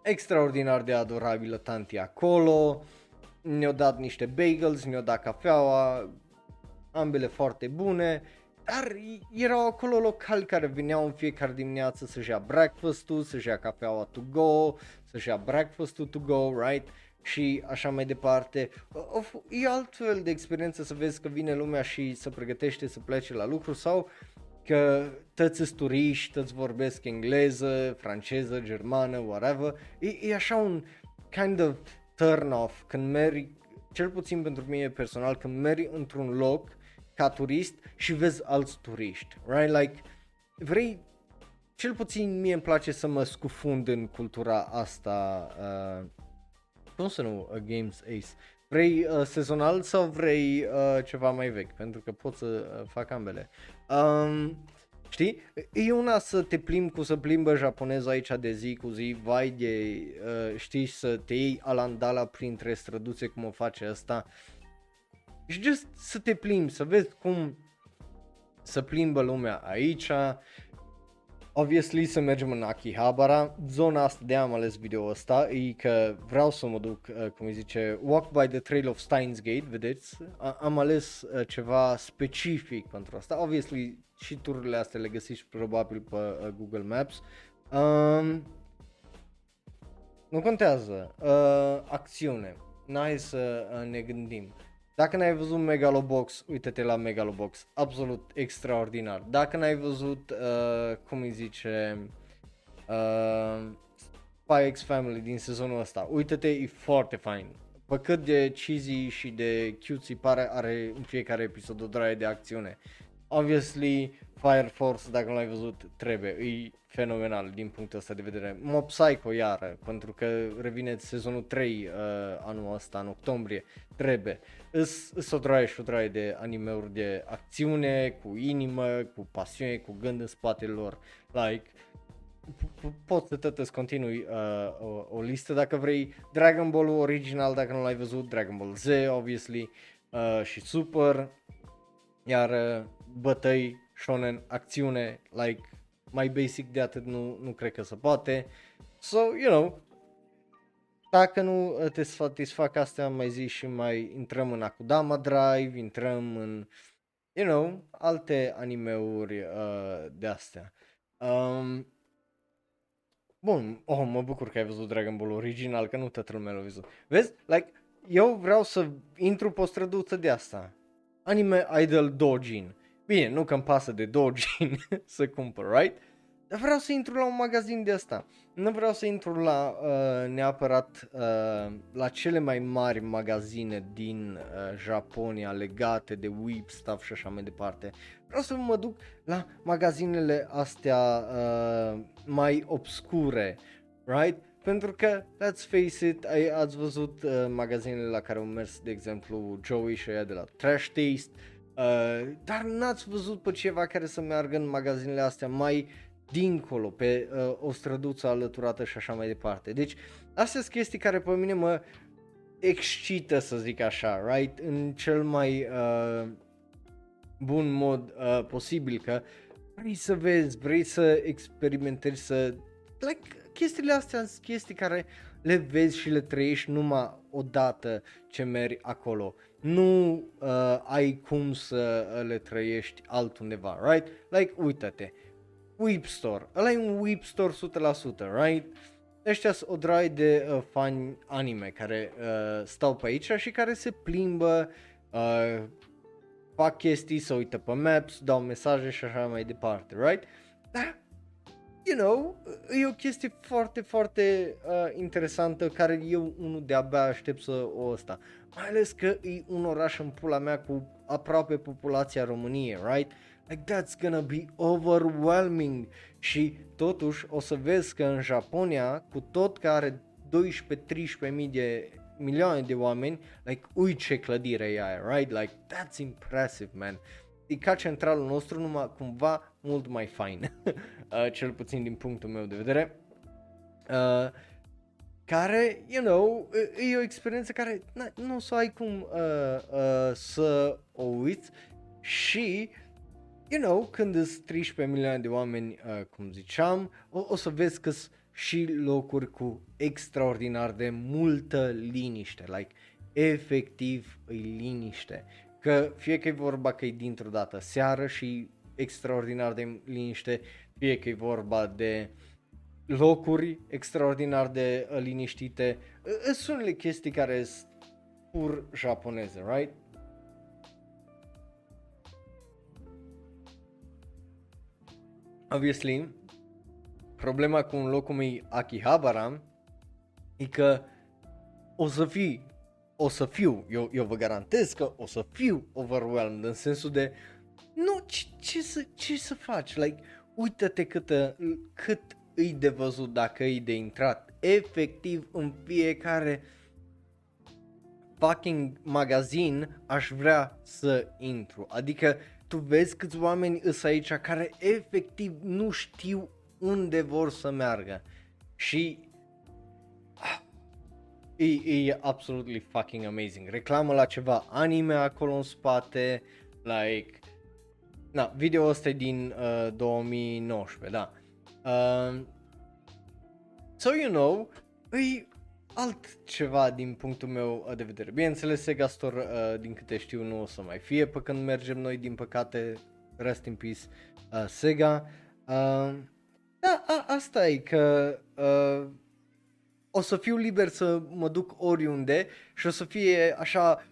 extraordinar de adorabilă tanti acolo, ne-au dat niște bagels, ne-au dat cafeaua, ambele foarte bune, dar erau acolo locali care veneau în fiecare dimineață să-și ia breakfast-ul, să-și ia cafeaua to go, să-și ia breakfast-ul to go, right? Și așa mai departe. E altfel de experiență să vezi că vine lumea și să pregătește să plece la lucru sau că toți turiști, toți vorbesc engleză, franceză, germană, whatever. E, e așa un kind of turn off când mergi, cel puțin pentru mine personal, când mergi într-un loc ca turist și vezi alți turiști, right? Like, vrei, cel puțin mie îmi place să mă scufund în cultura asta, uh, cum să nu, uh, Games Ace. Vrei uh, sezonal sau vrei uh, ceva mai vechi? Pentru că pot să uh, fac ambele. Um, Știi? E una să te plimbi cu să plimbă japonezul aici de zi cu zi, vai de, uh, știi, să te iei alandala printre străduțe cum o face asta. Și just să te plimbi, să vezi cum să plimbă lumea aici. Obviously să mergem în Akihabara. Zona asta de am ales video ăsta e că vreau să mă duc, uh, cum îi zice, Walk by the Trail of Steins Gate, vedeți? A- am ales uh, ceva specific pentru asta. Obviously și tururile astea le găsiți probabil pe uh, Google Maps. Um, nu contează. Uh, acțiune. N-ai să uh, ne gândim. Dacă n-ai văzut Megalobox, uite-te la Megalobox. Absolut extraordinar. Dacă n-ai văzut, uh, cum îi zice, uh, Spy X Family din sezonul ăsta, uite-te, e foarte fain. Pe cât de cheesy și de cutesy pare, are în fiecare episod o draie de acțiune. Obviously, Fire Force, dacă nu l-ai văzut, trebuie, e fenomenal din punctul ăsta de vedere. Mob Psycho iară, pentru că revine sezonul 3 uh, anul ăsta, în octombrie, trebuie. Îs, îs o draie și o draie de animeuri de acțiune, cu inimă, cu pasiune, cu gând în spatele lor. Like, poți să tot continui uh, o, o listă dacă vrei. Dragon Ball original, dacă nu l-ai văzut, Dragon Ball Z, obviously, uh, și Super. Iar uh, bătăi, shonen, acțiune, like, mai basic de atât nu, nu cred că se poate. So, you know, dacă nu te satisfac astea, mai zi și mai intrăm în Akudama Drive, intrăm în, you know, alte animeuri uh, de astea. Um, bun, oh, mă bucur că ai văzut Dragon Ball original, că nu toată lumea l-a văzut. Vezi? Like, eu vreau să intru pe o străduță de asta. Anime Idol Dojin. Bine, nu că-mi pasă de Dojin <laughs> să cumpăr, right? Dar vreau să intru la un magazin de asta. Nu vreau să intru la uh, neapărat uh, la cele mai mari magazine din uh, Japonia legate de weeb stuff și așa mai departe. Vreau să mă duc la magazinele astea uh, mai obscure, right? Pentru că, let's face it, ai, ați văzut uh, magazinele la care au mers, de exemplu, Joey și aia de la Trash Taste, uh, dar n-ați văzut pe ceva care să meargă în magazinele astea mai dincolo, pe uh, o străduță alăturată și așa mai departe. Deci, astea sunt chestii care pe mine mă excită, să zic așa, right? În cel mai uh, bun mod uh, posibil, că vrei să vezi, vrei să experimentezi, să... Like, chestiile astea sunt chestii care le vezi și le trăiești numai odată ce mergi acolo. Nu uh, ai cum să le trăiești altundeva, right? Like, uite-te, Weep Store. Ăla e un Weep Store 100%, right? Ăștia sunt o draie de uh, fani anime care uh, stau pe aici și care se plimbă, uh, fac chestii, se uită pe maps, dau mesaje și așa mai departe, right? Dar, you know, e o chestie foarte, foarte uh, interesantă care eu unul de-abia aștept să o ăsta. Mai ales că e un oraș în pula mea cu aproape populația României, right? Like that's gonna be overwhelming și totuși o să vezi că în Japonia, cu tot că are 12-13 mii de milioane de oameni, like, ui ce clădire e aia, right? Like, that's impressive, man. E ca centralul nostru, numai cumva mult mai fain, <laughs> uh, cel puțin din punctul meu de vedere. Uh, care, you know, e o experiență care nu o să ai cum uh, uh, să o uiți și you know, când îți 13 milioane de oameni, uh, cum ziceam, o, o să vezi că și locuri cu extraordinar de multă liniște, like efectiv îi liniște. Că fie că e vorba că e dintr-o dată seară și extraordinar de liniște, fie că e vorba de locuri extraordinar de liniștite, sunt unele chestii care sunt pur japoneze, right? Obviously, problema cu un loc cum e Akihabara e că o să fii, o să fiu, eu, eu vă garantez că o să fiu overwhelmed în sensul de nu, ce, ce, să, ce să faci? Like, uită-te cât, cât îi de văzut dacă îi de intrat. Efectiv, în fiecare fucking magazin aș vrea să intru. Adică tu vezi câți oameni îs aici care efectiv nu știu unde vor să meargă. Și ah, e, e absolutely fucking amazing. Reclamă la ceva anime acolo în spate, like Na, video ăsta e din uh, 2019, da. Uh, so you know, e altceva din punctul meu de vedere. Bineînțeles, Sega Store, uh, din câte știu, nu o să mai fie pe când mergem noi, din păcate, rest in peace, uh, Sega. Uh, da, a, asta e că uh, o să fiu liber să mă duc oriunde și o să fie așa,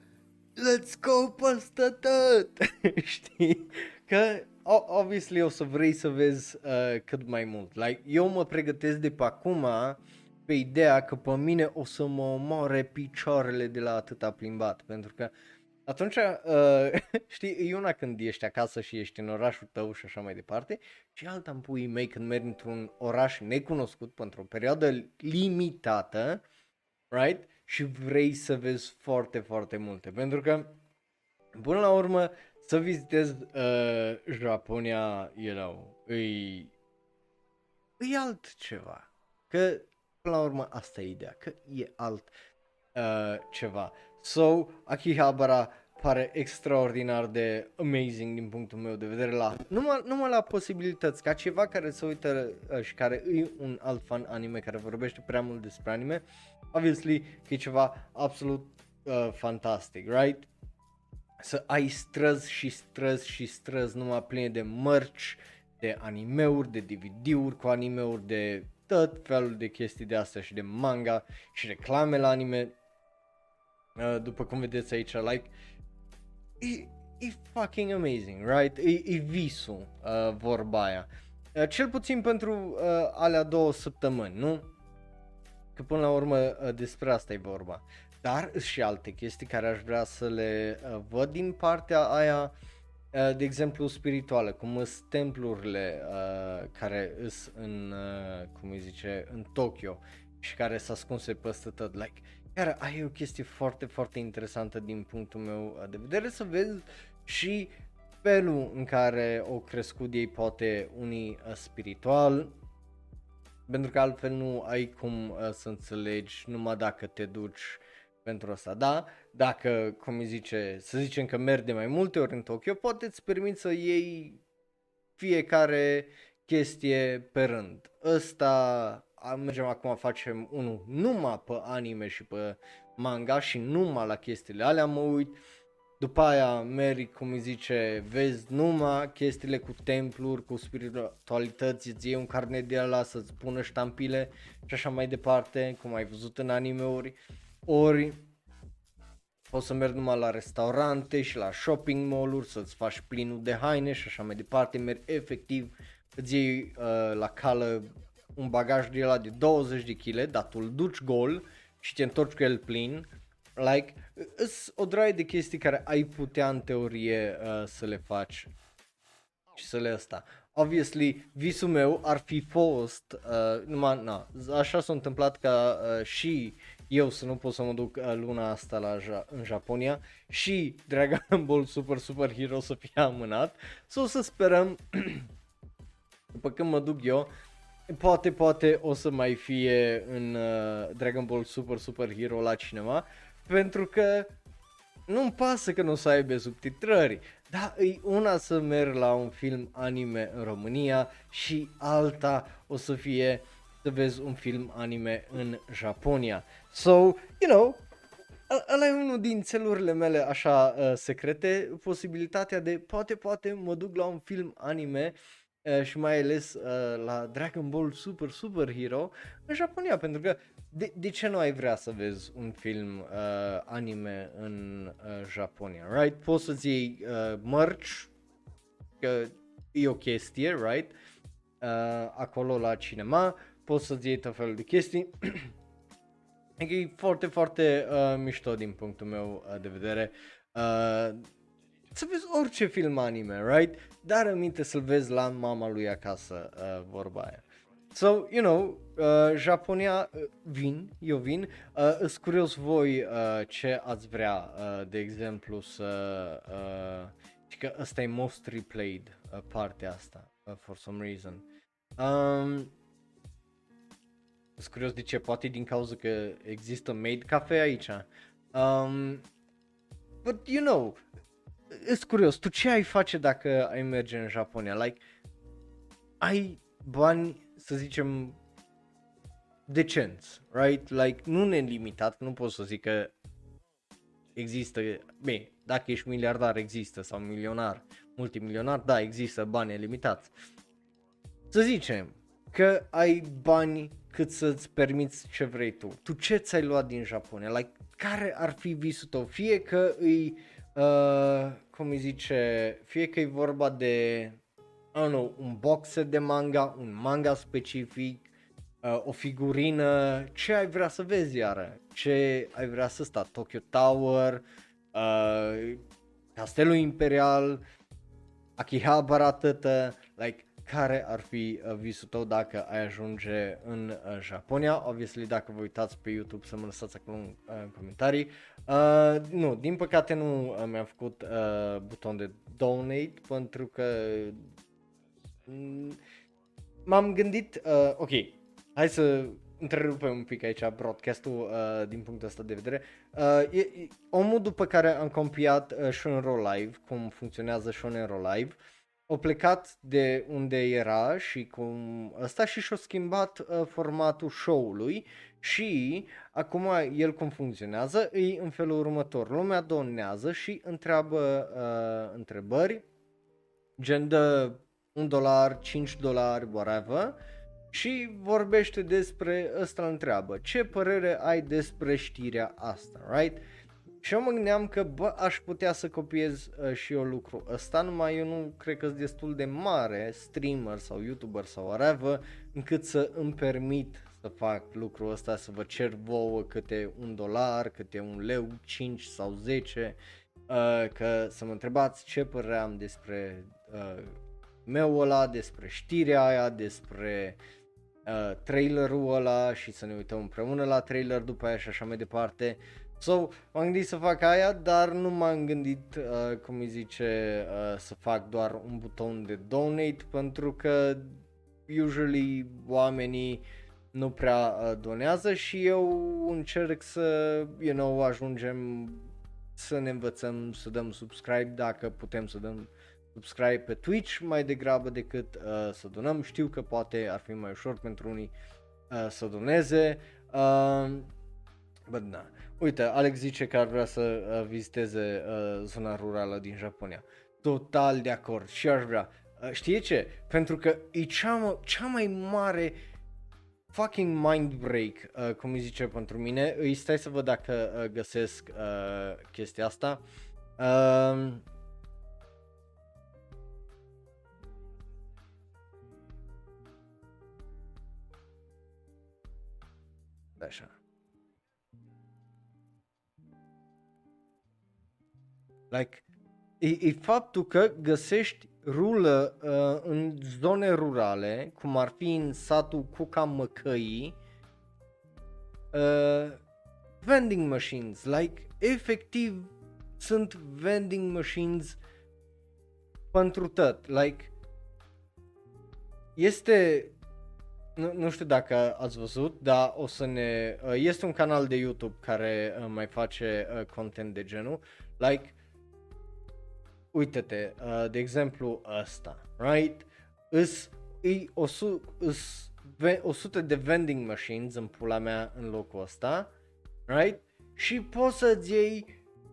let's go peste tot, <laughs> știi? Că obviously o să vrei să vezi uh, cât mai mult. Like, eu mă pregătesc de pe acum pe ideea că pe mine o să mă omoare picioarele de la atâta plimbat, pentru că atunci, uh, <laughs> știi, e una când ești acasă și ești în orașul tău și așa mai departe, și alta în puii mei când mergi într-un oraș necunoscut pentru o perioadă limitată, right? Și vrei să vezi foarte, foarte multe, pentru că, până la urmă, să vizitez uh, Japonia, you know, e, e altceva. Că, până la urmă, asta e ideea, că e alt uh, ceva. So, Akihabara pare extraordinar de amazing din punctul meu de vedere la numai, numai la posibilități, ca ceva care se uită uh, și care e un alt fan anime care vorbește prea mult despre anime, obviously că e ceva absolut uh, fantastic, right? să ai străzi și străzi și străzi numai pline de mărci, de animeuri, de DVD-uri cu animeuri, de tot felul de chestii de astea și de manga și reclame la anime. Uh, după cum vedeți aici, like, e, e fucking amazing, right? E, e visul, uh, vorba aia. Uh, cel puțin pentru uh, alea două săptămâni, nu? Că până la urmă uh, despre asta e vorba. Dar și alte chestii care aș vrea să le uh, văd din partea aia, uh, de exemplu, spirituală, cum sunt templurile uh, care sunt în, uh, cum îi zice, în Tokyo și care s-a ascunse peste tot. Like, chiar ai o chestie foarte, foarte interesantă din punctul meu uh, de vedere să vezi și felul în care o crescut ei poate unii uh, spiritual, pentru că altfel nu ai cum uh, să înțelegi numai dacă te duci pentru asta, da? Dacă, cum îi zice, să zicem că mergi de mai multe ori în Tokyo, poate îți permit să iei fiecare chestie pe rând. Ăsta, mergem acum, facem unul numai pe anime și pe manga și numai la chestiile alea mă uit. După aia mergi, cum îi zice, vezi numai chestiile cu templuri, cu spiritualități, îți iei un carnet de ala să-ți pună ștampile și așa mai departe, cum ai văzut în animeuri ori poți să mergi numai la restaurante și la shopping mall-uri să-ți faci plinul de haine și așa mai departe, mergi efectiv, îți iei uh, la cală un bagaj de la de 20 de kg, dar tu îl duci gol și te întorci cu el plin, like, îs o draie de chestii care ai putea în teorie uh, să le faci și să le asta. Obviously, visul meu ar fi fost, uh, numai, na, așa s-a întâmplat ca uh, și eu să nu pot să mă duc uh, luna asta la ja- în Japonia și Dragon <laughs> Ball Super Super Hero să fie amânat. Să o să sperăm, <clears throat> după când mă duc eu, poate, poate o să mai fie în uh, Dragon Ball Super Super Hero la cinema, pentru că nu-mi pasă că nu o să aibă subtitrări, dar e una să merg la un film anime în România și alta o să fie să vezi un film anime în Japonia. So, you know, ăla e unul din țelurile mele așa uh, secrete, posibilitatea de poate, poate mă duc la un film anime uh, și mai ales uh, la Dragon Ball Super Super Hero în Japonia, pentru că de, de ce nu ai vrea să vezi un film uh, anime în uh, Japonia, right? Poți să-ți iei uh, merch, că e o chestie, right? Uh, acolo la cinema, poți să-ți iei tot felul de chestii. <clears throat> Adică e foarte, foarte uh, mișto din punctul meu uh, de vedere. Uh, să vezi orice film anime, right? Dar aminte să-l vezi la mama lui acasă, uh, vorba aia. So, you know, uh, Japonia uh, vin, eu vin, uh, îs curios voi uh, ce ați vrea, uh, de exemplu, să... Uh, că ăsta e most replayed, uh, partea asta, uh, for some reason. Um, sunt curios de ce, poate din cauza că există made cafe aici. Um, but you know, sunt curios, tu ce ai face dacă ai merge în Japonia? Like, ai bani, să zicem, decenți, right? Like, nu nelimitat, nu pot să zic că există, bine, dacă ești miliardar există sau milionar, multimilionar, da, există bani limitați. Să zicem că ai bani cât să-ți permiți ce vrei tu. Tu ce ți-ai luat din Japonia? Like, care ar fi visul tău? Fie că îi, uh, cum îi zice, fie că e vorba de, I don't know, un box de manga, un manga specific, uh, o figurină, ce ai vrea să vezi iară? Ce ai vrea să sta? Tokyo Tower, uh, Castelul Imperial, Akihabara tătă, like, care ar fi uh, visul tău dacă ai ajunge în uh, Japonia. Obviously, dacă vă uitați pe YouTube să mă lăsați acolo în, uh, în comentarii. Uh, nu, din păcate nu uh, mi-am făcut uh, buton de donate pentru că mm, m-am gândit, uh, ok, hai să întrerupem un pic aici broadcast-ul uh, din punctul ăsta de vedere. Uh, e, e, omul după care am compiat uh, Shonen Roll Live, cum funcționează Shonen Roll Live, uh, au plecat de unde era și cum ăsta și și-a schimbat uh, formatul show-ului și acum el cum funcționează e în felul următor. Lumea donează și întreabă uh, întrebări, gen de un dolar, 5 dolari, whatever, și vorbește despre ăsta întreabă. Ce părere ai despre știrea asta, right? Și eu mă gândeam că, bă, aș putea să copiez uh, și eu lucru ăsta, numai eu nu cred că sunt destul de mare streamer sau youtuber sau whatever, încât să îmi permit să fac lucrul ăsta, să vă cer vouă câte un dolar, câte un leu, 5 sau 10, uh, că să mă întrebați ce părere am despre uh, meu ăla, despre știrea aia, despre uh, trailerul ăla și să ne uităm împreună la trailer după aia și așa mai departe. So, m-am gândit să fac aia, dar nu m-am gândit, uh, cum îi zice, uh, să fac doar un buton de donate, pentru că usually oamenii nu prea uh, donează și eu încerc să, you know, ajungem să ne învățăm să dăm subscribe dacă putem să dăm subscribe pe Twitch mai degrabă decât uh, să donăm. Știu că poate ar fi mai ușor pentru unii uh, să doneze, uh, but na. Uite, Alex zice că ar vrea să uh, viziteze uh, zona rurală din Japonia. Total de acord și aș vrea. Uh, știi ce? Pentru că e cea, cea mai mare fucking mind break, uh, cum îi zice pentru mine. Îi stai să văd dacă uh, găsesc uh, chestia asta. Uh, Așa. Like, e, e faptul că găsești rulă uh, în zone rurale, cum ar fi în satul Cuca Măcăii, uh, vending machines, like, efectiv sunt vending machines pentru tot, like, este, nu, nu știu dacă ați văzut, dar o să ne, uh, este un canal de YouTube care uh, mai face uh, content de genul, like, uite-te, uh, de exemplu ăsta, right? Îs, îi, o su, îs ve- 100 de vending machines în pula mea în locul ăsta, right? Și poți să-ți iei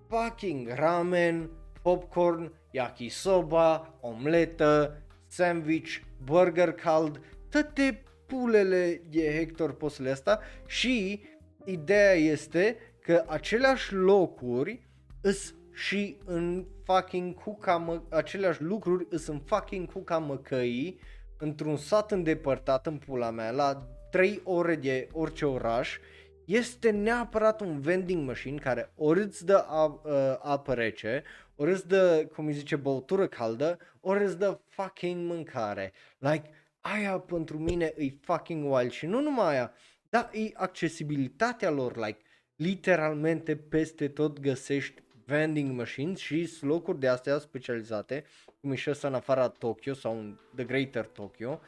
fucking ramen, popcorn, yakisoba, omletă, sandwich, burger cald, toate pulele de Hector poți să le asta și ideea este că aceleași locuri îs și în fucking cuca mă, aceleași lucruri îs în fucking cuca măcăii într-un sat îndepărtat în pula mea la 3 ore de orice oraș este neapărat un vending machine care ori îți dă ap- uh, apă rece, ori îți dă, cum îi zice, băutură caldă, ori îți dă fucking mâncare. Like, aia pentru mine e fucking wild și nu numai aia, dar e accesibilitatea lor, like, literalmente peste tot găsești vending machines și locuri de astea specializate, cum e și ăsta în afara Tokyo sau în The Greater Tokyo,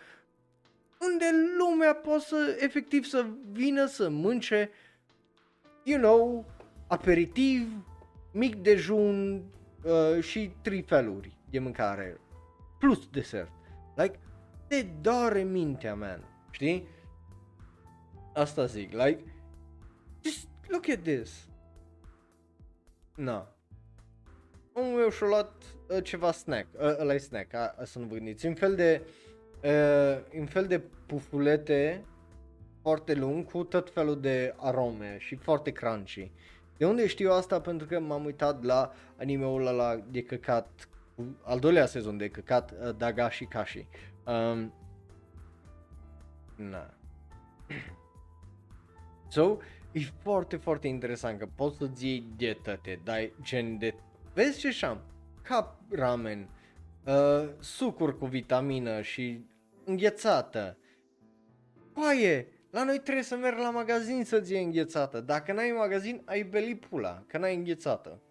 unde lumea poate să, efectiv, să vină să mânce, you know, aperitiv, mic dejun uh, și trei feluri de mâncare, plus desert. Like, te doare mintea, man, știi? Asta zic, like, just look at this. Na. Omul meu și-a luat uh, ceva snack, uh, ăla e snack, a, a, să nu vă gândiți, un fel de, uh, un fel de pufulete foarte lung cu tot felul de arome și foarte crunchy. De unde știu asta? Pentru că m-am uitat la anime-ul ăla de căcat, al doilea sezon de căcat, uh, Dagashi Kashi. Um, na. <clears throat> So, e foarte, foarte interesant că poți să-ți iei de toate, dai gen de... Vezi ce șam? Cap ramen, uh, sucuri cu vitamină și înghețată. Coaie, la noi trebuie să mergi la magazin să-ți iei înghețată. Dacă n-ai magazin, ai beli pula, că n-ai înghețată.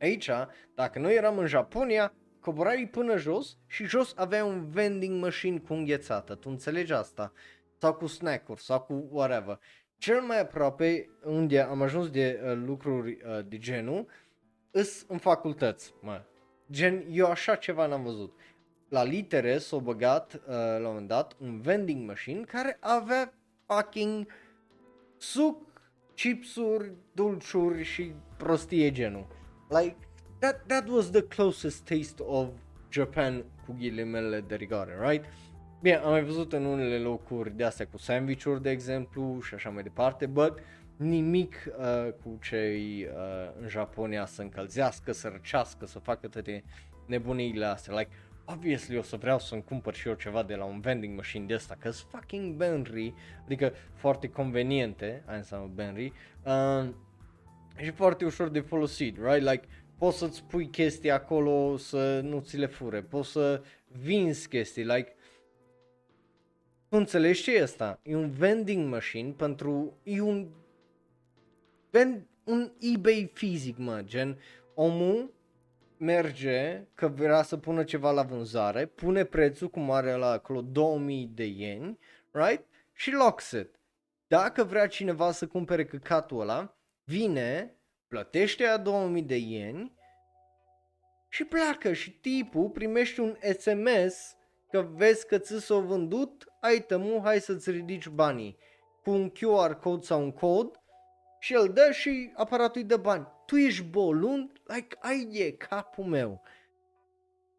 Aici, dacă noi eram în Japonia, coborai până jos și jos avea un vending machine cu înghețată. Tu înțelegi asta? Sau cu snack-uri sau cu whatever. Cel mai aproape unde am ajuns de uh, lucruri uh, de genul îs în facultăți, mă. Gen, eu așa ceva n-am văzut. La litere s-a băgat uh, la un moment dat un vending machine care avea fucking suc, chipsuri, dulciuri și prostie genul. Like, that, that was the closest taste of Japan cu ghilimele de rigoare, right? Bine, am mai văzut în unele locuri de astea cu sandwich-uri, de exemplu, și așa mai departe, but nimic uh, cu cei uh, în Japonia să încălzească, să răcească, să facă toate nebuniile astea. Like, obviously o să vreau să-mi cumpăr și eu ceva de la un vending machine de ăsta, că sunt fucking Benry, adică foarte conveniente, aia înseamnă Benry, uh, și foarte ușor de folosit, right? Like, poți să-ți pui chestii acolo să nu ți le fure, poți să vinzi chestii, like, tu înțelegi ce e asta? E un vending machine pentru, e un, vend, un eBay fizic, mă, gen, omul merge că vrea să pună ceva la vânzare, pune prețul cum are la acolo 2000 de ieni, right? Și locks it. Dacă vrea cineva să cumpere căcatul ăla, vine, plătește a 2000 de ieni și pleacă și tipul primește un SMS că vezi că ți s-a vândut itemul, hai să-ți ridici banii cu un QR code sau un cod și el dă și aparatul îi dă bani. Tu ești bolund? Like, ai e capul meu.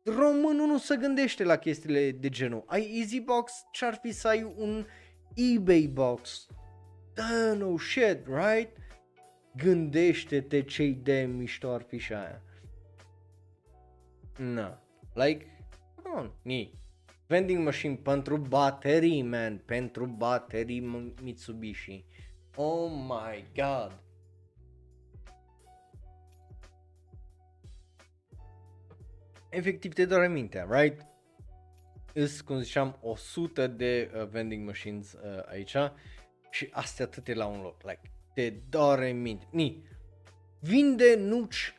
Românul nu se gândește la chestiile de genul. Ai Easy Box, ce-ar fi să ai un eBay box? Da, no shit, right? Gândește-te ce de mișto ar fi și aia. Na, like, come on, ni. Vending machine pentru baterii, man, pentru baterii Mitsubishi. Oh my god. Efectiv te doare mintea, right? Îs, cum ziceam, 100 de uh, vending machines uh, aici și astea atâte la un loc. Like, te doare mintea. Ni, vinde nuci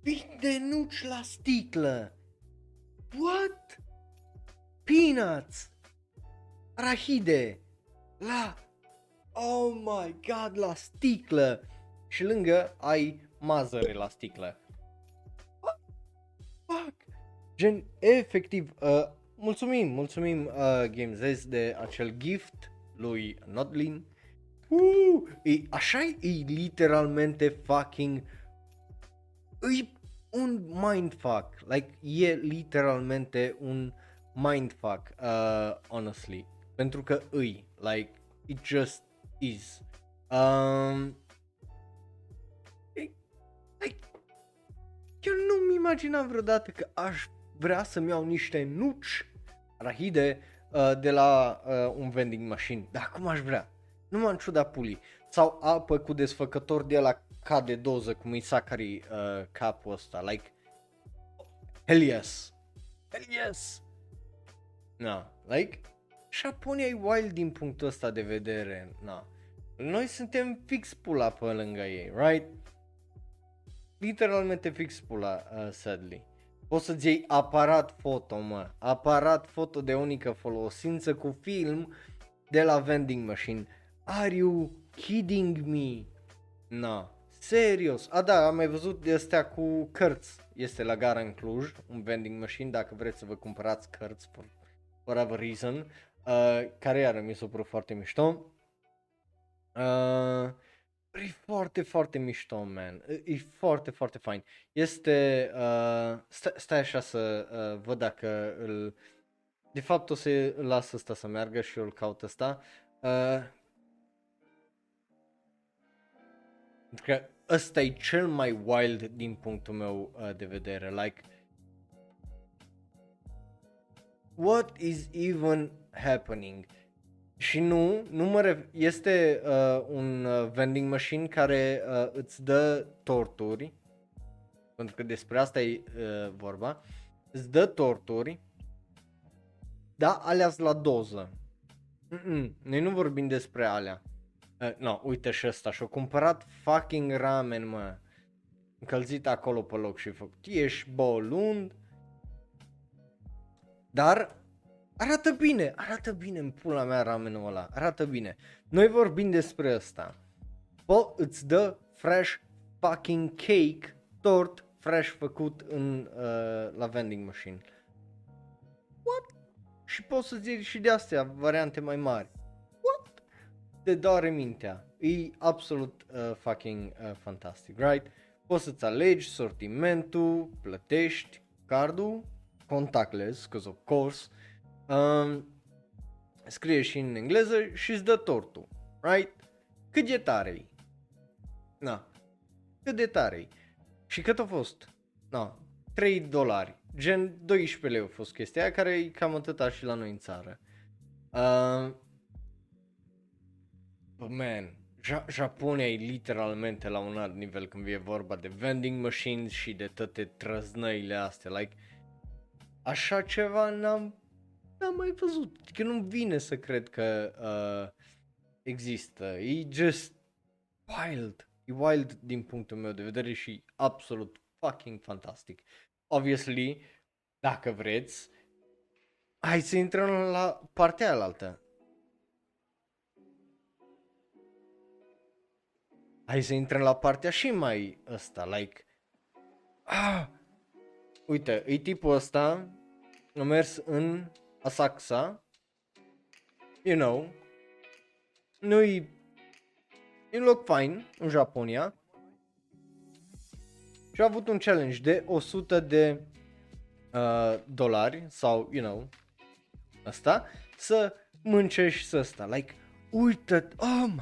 Vinde nuci la sticlă. What? Peanuts. Arahide. La. Oh my god, la sticlă. Și lângă ai mazăre la sticlă. What? Fuck. Gen, efectiv, uh, mulțumim, mulțumim uh, GameZest de acel gift lui Notlin. Uh, e, așa e literalmente fucking e un mindfuck, like e literalmente un mindfuck, uh, honestly, pentru că îi, like, it just is. Um, like, eu nu-mi imaginam vreodată că aș vrea să-mi iau niște nuci rahide uh, de la uh, un vending machine, dar cum aș vrea? Nu m-am ciudat pulii. Sau apă cu desfăcător de la ca de doză cum e Sakari uh, capul ăsta, like, hell yes, hell yes. No, like, Japonia e wild din punctul ăsta de vedere, no. Noi suntem fix pula pe lângă ei, right? Literalmente fix pula, uh, sadly. Poți să-ți iei aparat foto, mă, aparat foto de unică folosință cu film de la vending machine. Are you kidding me? No. Serios. A, da, am mai văzut de astea cu cărți. Este la gara în Cluj, un vending machine, dacă vreți să vă cumpărați cărți for whatever reason, uh, care iară mi s-a părut foarte mișto. Uh, e foarte, foarte mișto, man. E foarte, foarte fain. Este, uh, stai, stai așa să uh, văd dacă îl... De fapt o să las ăsta să meargă și eu îl caut ăsta. Uh, că ăsta e cel mai wild din punctul meu uh, de vedere. Like, what is even happening? Și nu, nu mă ref- este uh, un uh, vending machine care uh, îți dă torturi, pentru că despre asta e uh, vorba, îți dă torturi, da, alea la doză. Mm-mm, noi nu vorbim despre alea. Uh, no, uite și ăsta și-a cumpărat fucking ramen, mă. Încălzit acolo pe loc și făcut. Ești bolund. Dar arată bine, arată bine în pula mea ramenul ăla, arată bine. Noi vorbim despre asta. Po, îți dă fresh fucking cake, tort fresh făcut în, uh, la vending machine. What? Și poți să zici și de astea variante mai mari te doare mintea. E absolut uh, fucking uh, fantastic, right? Poți să-ți alegi sortimentul, plătești cardul, contactless, because of course, um, scrie și în engleză și îți dă tortul, right? Cât de tare Na, cât de tare Și cât a fost? Na, 3 dolari, gen 12 lei a fost chestia aia, care e cam atâta și la noi în țară. Uh, man, ja- Japonia e literalmente la un alt nivel când e vorba de vending machines și de toate trăznăile astea, like, așa ceva n-am, n-am mai văzut, că nu vine să cred că uh, există, e just wild, e wild din punctul meu de vedere și absolut fucking fantastic. Obviously, dacă vreți, hai să intrăm la partea alaltă. Hai să intrăm la partea și mai ăsta, like, ah, uite, e tipul ăsta, a mers în Asakusa, you know, nu-i, e un loc fain în Japonia și a avut un challenge de 100 de uh, dolari sau, you know, asta, să mâncești să ăsta, like, uite, oh,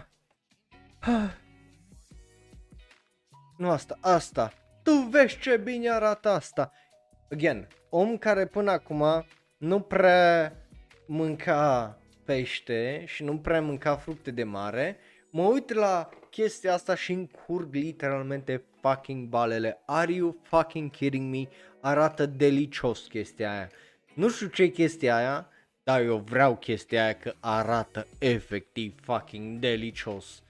ah, nu asta, asta. Tu vezi ce bine arată asta. Again, om care până acum nu prea mânca pește și nu prea mânca fructe de mare, mă uit la chestia asta și încurg literalmente fucking balele. Are you fucking kidding me? Arată delicios chestia aia. Nu știu ce chestia aia, dar eu vreau chestia aia că arată efectiv fucking delicios.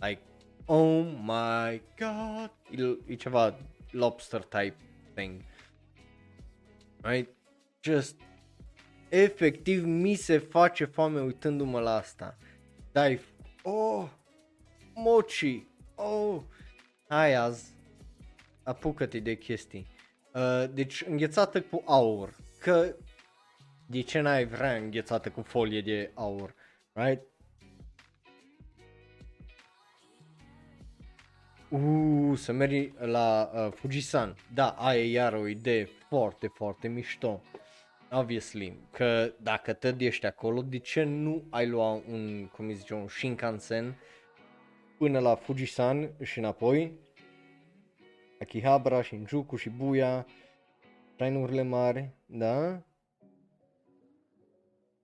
Like, oh my god, e, e ceva lobster type thing. Right? Just efectiv mi se face foame uitându-mă la asta. Dai, oh, mochi, oh, hai azi, apucă-te de chestii. Uh, deci înghețată cu aur, că De ce n-ai vrea înghețată cu folie de aur, right? Uuu, să mergi la uh, Fujisan. Da, aia e iar o idee foarte, foarte mișto. Obviously, că dacă te ești acolo, de ce nu ai lua un, cum îi zice, un Shinkansen până la Fujisan și înapoi? Akihabara, Shinjuku, Shibuya, trenurile mari, da?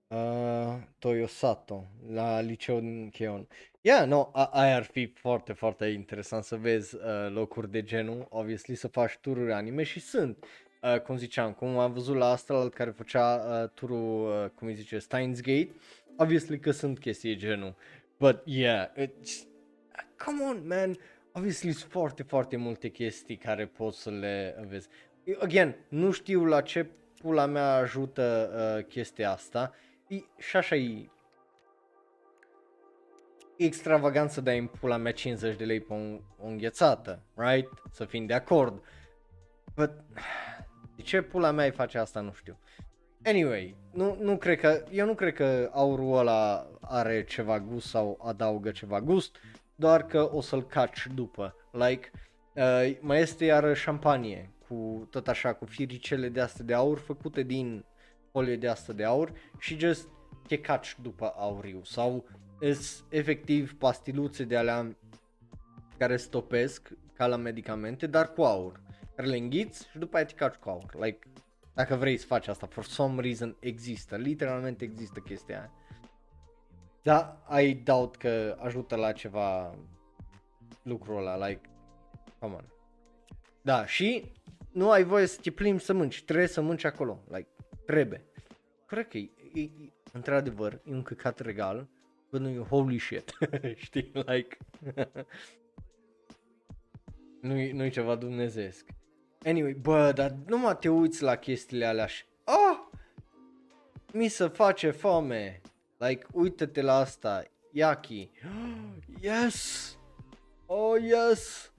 Uh, Toyosato, la liceu din Cheon. Yeah, no, a- aia ar fi foarte, foarte interesant să vezi uh, locuri de genul, obviously să faci tururi anime și sunt, uh, cum ziceam, cum am văzut la Astral care făcea uh, turul, uh, cum îi zice, Steins Gate, obviously că sunt chestii de genul, but yeah, it's, come on man, obviously sunt foarte, foarte multe chestii care poți să le vezi. Again, nu știu la ce pula mea ajută uh, chestia asta, e, și așa e extravagant să dai în pula mea 50 de lei pe o, o înghețată, right? Să fim de acord. But, de ce pula mea îi face asta, nu știu. Anyway, nu, nu cred că, eu nu cred că aurul ăla are ceva gust sau adaugă ceva gust, doar că o să-l caci după. Like, uh, mai este iar șampanie, cu tot așa, cu firicele de astea de aur făcute din folie de asta de aur și just te caci după auriu sau sunt efectiv pastiluțe de alea care stopesc ca la medicamente, dar cu aur. Care le înghiți și după aia te caci cu aur. Like, dacă vrei să faci asta, for some reason există, literalmente există chestia aia. Da, I doubt că ajută la ceva lucrul ăla, like, come on. Da, și nu ai voie să te plimbi să mânci, trebuie să mânci acolo, like, trebuie. Cred că e, e, e într-adevăr, e un căcat regal, bă, nu e holy shit, <laughs> știi, like, <laughs> nu-i, nu-i ceva dumnezeesc. Anyway, bă, dar numai te uiți la chestiile alea și, oh, mi se face foame, like, uită-te la asta, Yaki, <gasps> yes, oh yes,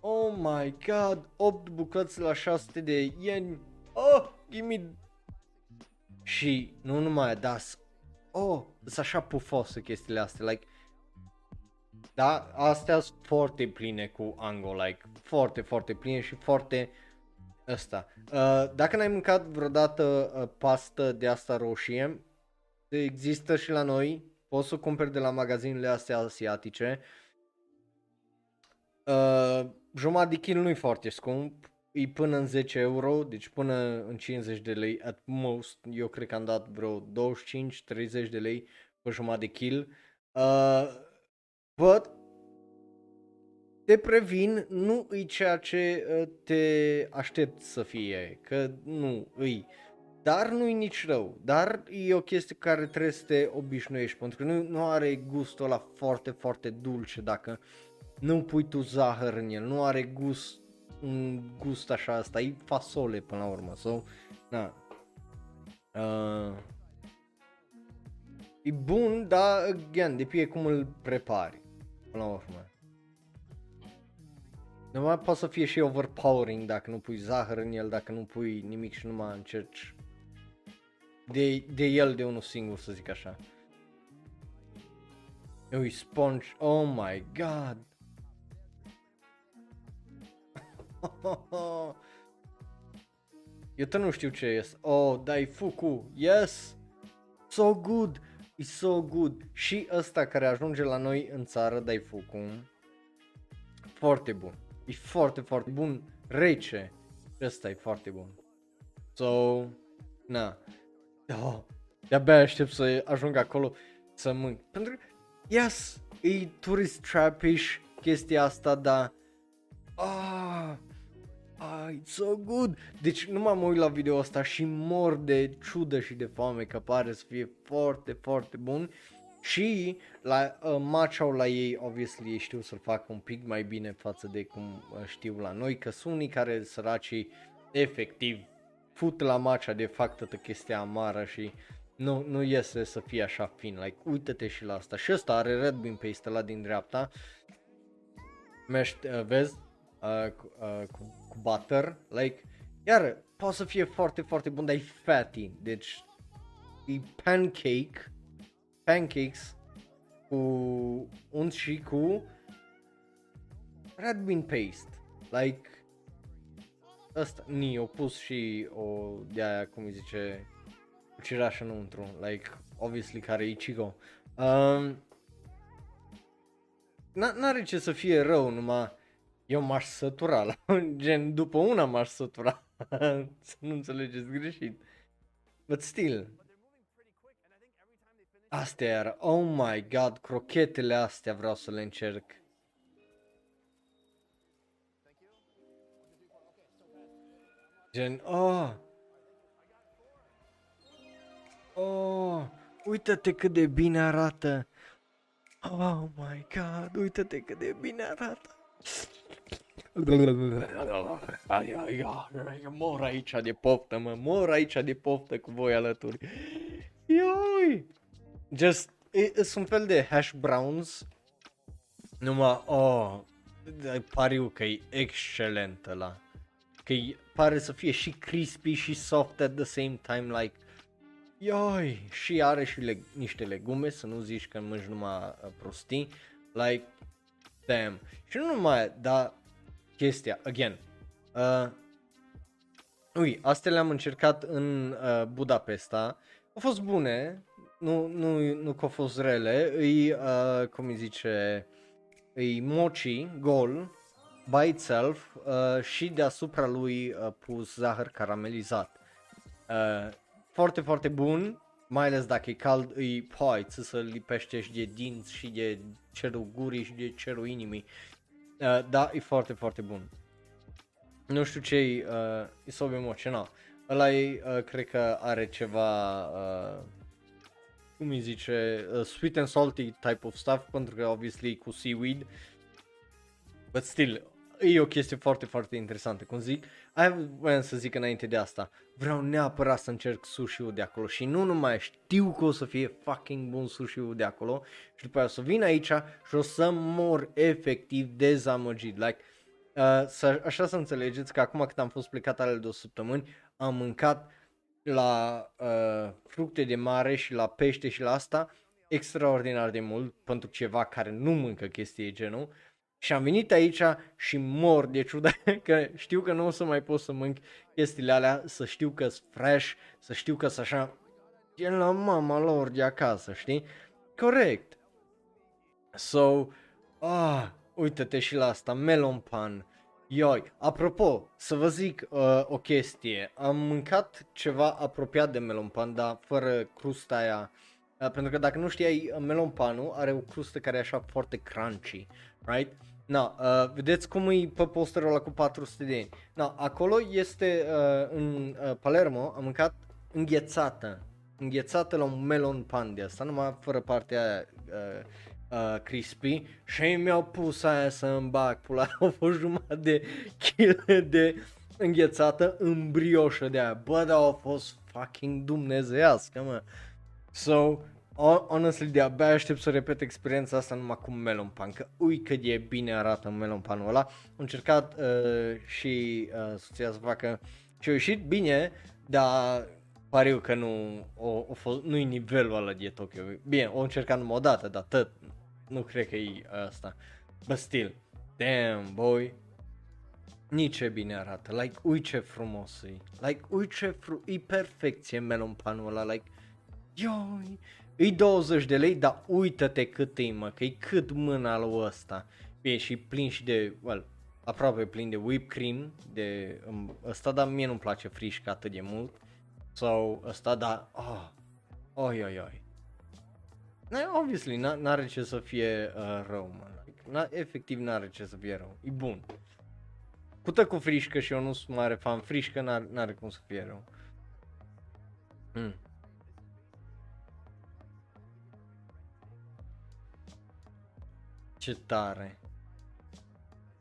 oh my god, 8 bucăți la 600 de ieni, oh, give me și nu numai, dar oh, sunt așa pufoase chestiile astea, like, da, astea sunt foarte pline cu ango, like, foarte, foarte pline și foarte ăsta. Uh, dacă n-ai mâncat vreodată uh, pastă de asta roșie, există și la noi, poți să cumperi de la magazinele astea asiatice. Uh, jumătate de kil nu-i foarte scump, e până în 10 euro, deci până în 50 de lei at most, eu cred că am dat vreo 25-30 de lei pe jumătate de kil. Uh, but, te previn, nu e ceea ce uh, te aștept să fie, că nu îi. Dar nu e nici rău, dar e o chestie care trebuie să te obișnuiești, pentru că nu, nu are gustul ăla foarte, foarte dulce dacă nu pui tu zahăr în el, nu are gust un gust așa, asta e fasole până la urmă, so, na. Uh, e bun, dar, again, depinde cum îl prepari, până la urmă. Nu mai poate să fie și overpowering dacă nu pui zahăr în el, dacă nu pui nimic și nu mai încerci de, de el de unul singur, să zic așa. Ui, sponge, oh my god. Eu tot nu știu ce este. Oh, Daifuku, yes! So good! E so good. Și ăsta care ajunge la noi în țară, Daifuku, foarte bun. E foarte, foarte bun. Rece. Ăsta e foarte bun. So, na. Oh, de-abia aștept să ajung acolo să mânc. Pentru că, yes, e tourist trapish chestia asta, dar ah, ah, it's so good. Deci nu m-am uit la video asta și mor de ciudă și de foame că pare să fie foarte, foarte bun. Și la uh, matcha la ei, obviously, ei știu să-l facă un pic mai bine față de cum uh, știu la noi, că sunt unii care săracii efectiv fut la matcha de fac toată chestia amară și nu, nu iese să fie așa fin, like, uită-te și la asta. Și ăsta are Red Bean paste la din dreapta, mești, uh, vezi, uh, cu, uh, cu, cu butter, like, iar poate să fie foarte, foarte bun, dar e fatty, deci e pancake, pancakes cu unt și cu red bean paste. Like, ăsta, ni, o pus și o de aia, cum îi zice, cu cireașă înăuntru, like, obviously care e Ichigo. Um, n-are ce să fie rău, numai eu m-aș sătura, la, <laughs> gen, după una m-aș sătura, <laughs> să nu înțelegeți greșit. But still, Astea era, oh my god, crochetele astea vreau să le încerc. Gen, oh. Oh, uită-te cât de bine arată. Oh my god, uită-te cât de bine arată. Ai, ai, ai, mor aici de poftă, mă, mor aici de poftă cu voi alături. Ioi! Just, e, sunt fel de hash browns, numai, oh, pariu că e excelent la. Că pare să fie și crispy și soft at the same time, like, Ioi, și are și leg- niște legume, să nu zici că mânci numai uh, prostii, like, damn. Și nu numai, dar chestia, again, uh, ui, astea le-am încercat în uh, Budapesta, au fost bune, nu, nu, nu că au fost rele, îi, uh, cum îi zice, îi mochi, gol, by itself uh, și deasupra lui uh, pus zahăr caramelizat. Uh, foarte, foarte bun, mai ales dacă e cald, îi poi, ți să lipește și de dinți și de cerul gurii și de cerul inimii. Uh, da, e foarte, foarte bun. Nu știu ce e, uh, e sub emoțional. Ăla e, uh, cred că are ceva, uh, cum îi zice, uh, sweet and salty type of stuff, pentru că obviously cu seaweed. But still, e o chestie foarte, foarte interesantă. Cum zic, ai voiam să zic înainte de asta, vreau neapărat să încerc sushi-ul de acolo și nu numai știu că o să fie fucking bun sushi-ul de acolo și după aia o să vin aici și o să mor efectiv dezamăgit. Like, uh, să, așa să înțelegeți că acum când am fost plecat ale două săptămâni, am mâncat la uh, fructe de mare și la pește și la asta extraordinar de mult pentru ceva care nu mâncă chestii genul și am venit aici și mor de ciudă <laughs> că știu că nu o să mai pot să mânc chestiile alea, să știu că sunt fresh, să știu că sunt așa, e la mama lor de acasă, știi? Corect. So, ah, uite-te și la asta, melon pan. Ioi, apropo, să vă zic uh, o chestie, am mâncat ceva apropiat de melon pan, dar fără crusta aia, uh, pentru că dacă nu știai, melon panul are o crustă care e așa foarte crunchy, right? Na, uh, vedeți cum e pe posterul ăla cu 400 de ani. Na, acolo este uh, în uh, Palermo, am mâncat înghețată, înghețată la un melon pan de asta, numai fără partea aia uh, uh, crispy și mi-au pus aia să îmi bag pula, <laughs> au fost jumătate de kg de înghețată în brioșă de aia, bă, dar au fost fucking dumnezeiască, mă. So, honestly, de-abia aștept să repet experiența asta numai cu melon pan, că ui cât de bine arată melon panul ăla. Am încercat uh, și uh, soția să facă și a ieșit bine, dar pariu că nu, o, o fost, nu-i nivelul ăla de Tokyo. Bine, o încercat numai o dată, dar tot, nu cred că e asta. But still, damn boy, nici ce bine arată, like, ui ce frumos e, like, ui ce fru- e perfecție melon panul ăla, like, Ioi, e 20 de lei, dar uită-te cât e, mă, că e cât mâna lui ăsta. E și plin și de, well, aproape plin de whipped cream, de um, ăsta, dar mie nu-mi place frișca atât de mult. Sau ăsta, dar, oh, oi, oi, oi. Na, obviously, n-are ce să fie uh, rău, mă. Like, n- efectiv n-are ce să fie rău. E bun. Pută cu frișcă și eu nu sunt mare fan frișcă, n-are, n-are cum să fie rău. Mm. Ce tare.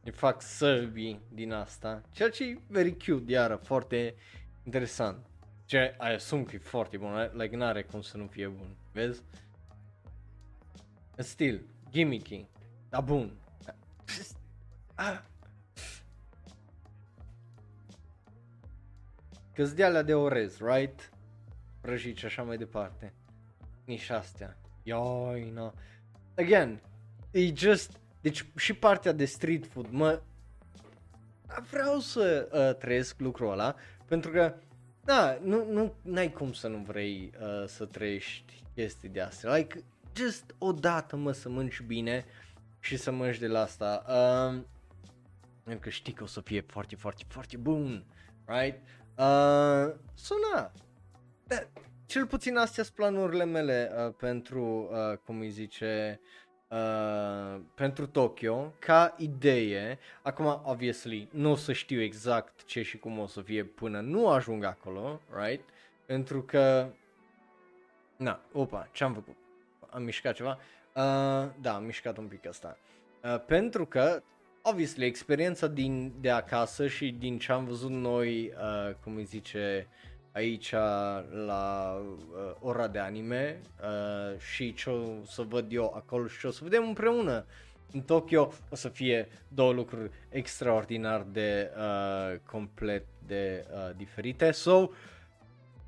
Îi fac săbii din asta. Ceea ce e very cute, iară, foarte interesant. Ce I assume că e foarte bun, like n-are cum să nu fie bun, vezi? Still, gimmicky, dar bun. Ah. Că de alea de orez, right? prăjit și așa mai departe. Nici astea. Ioi, no. Again, e just, deci și partea de street food, mă, vreau să uh, trăiesc lucrul ăla, pentru că, da, nu, nu, n-ai cum să nu vrei uh, să trăiești chestii de astea. Like, just odată, mă, să mănânci bine și să mănânci de la asta. Uh, pentru că știi că o să fie foarte, foarte, foarte bun, right? Uh, suna. Da, cel puțin astea sunt planurile mele uh, pentru, uh, cum îi zice, uh, pentru Tokyo, ca idee. Acum, obviously, nu o să știu exact ce și cum o să fie până nu ajung acolo, right? Pentru că, na, opa, ce-am făcut? Am mișcat ceva? Uh, da, am mișcat un pic asta. Uh, pentru că obviously, experiența din, de acasă și din ce am văzut noi, uh, cum îi zice, aici la uh, ora de anime uh, și ce o să văd eu acolo și ce o să vedem împreună în Tokyo o să fie două lucruri extraordinar de uh, complet de uh, diferite. So,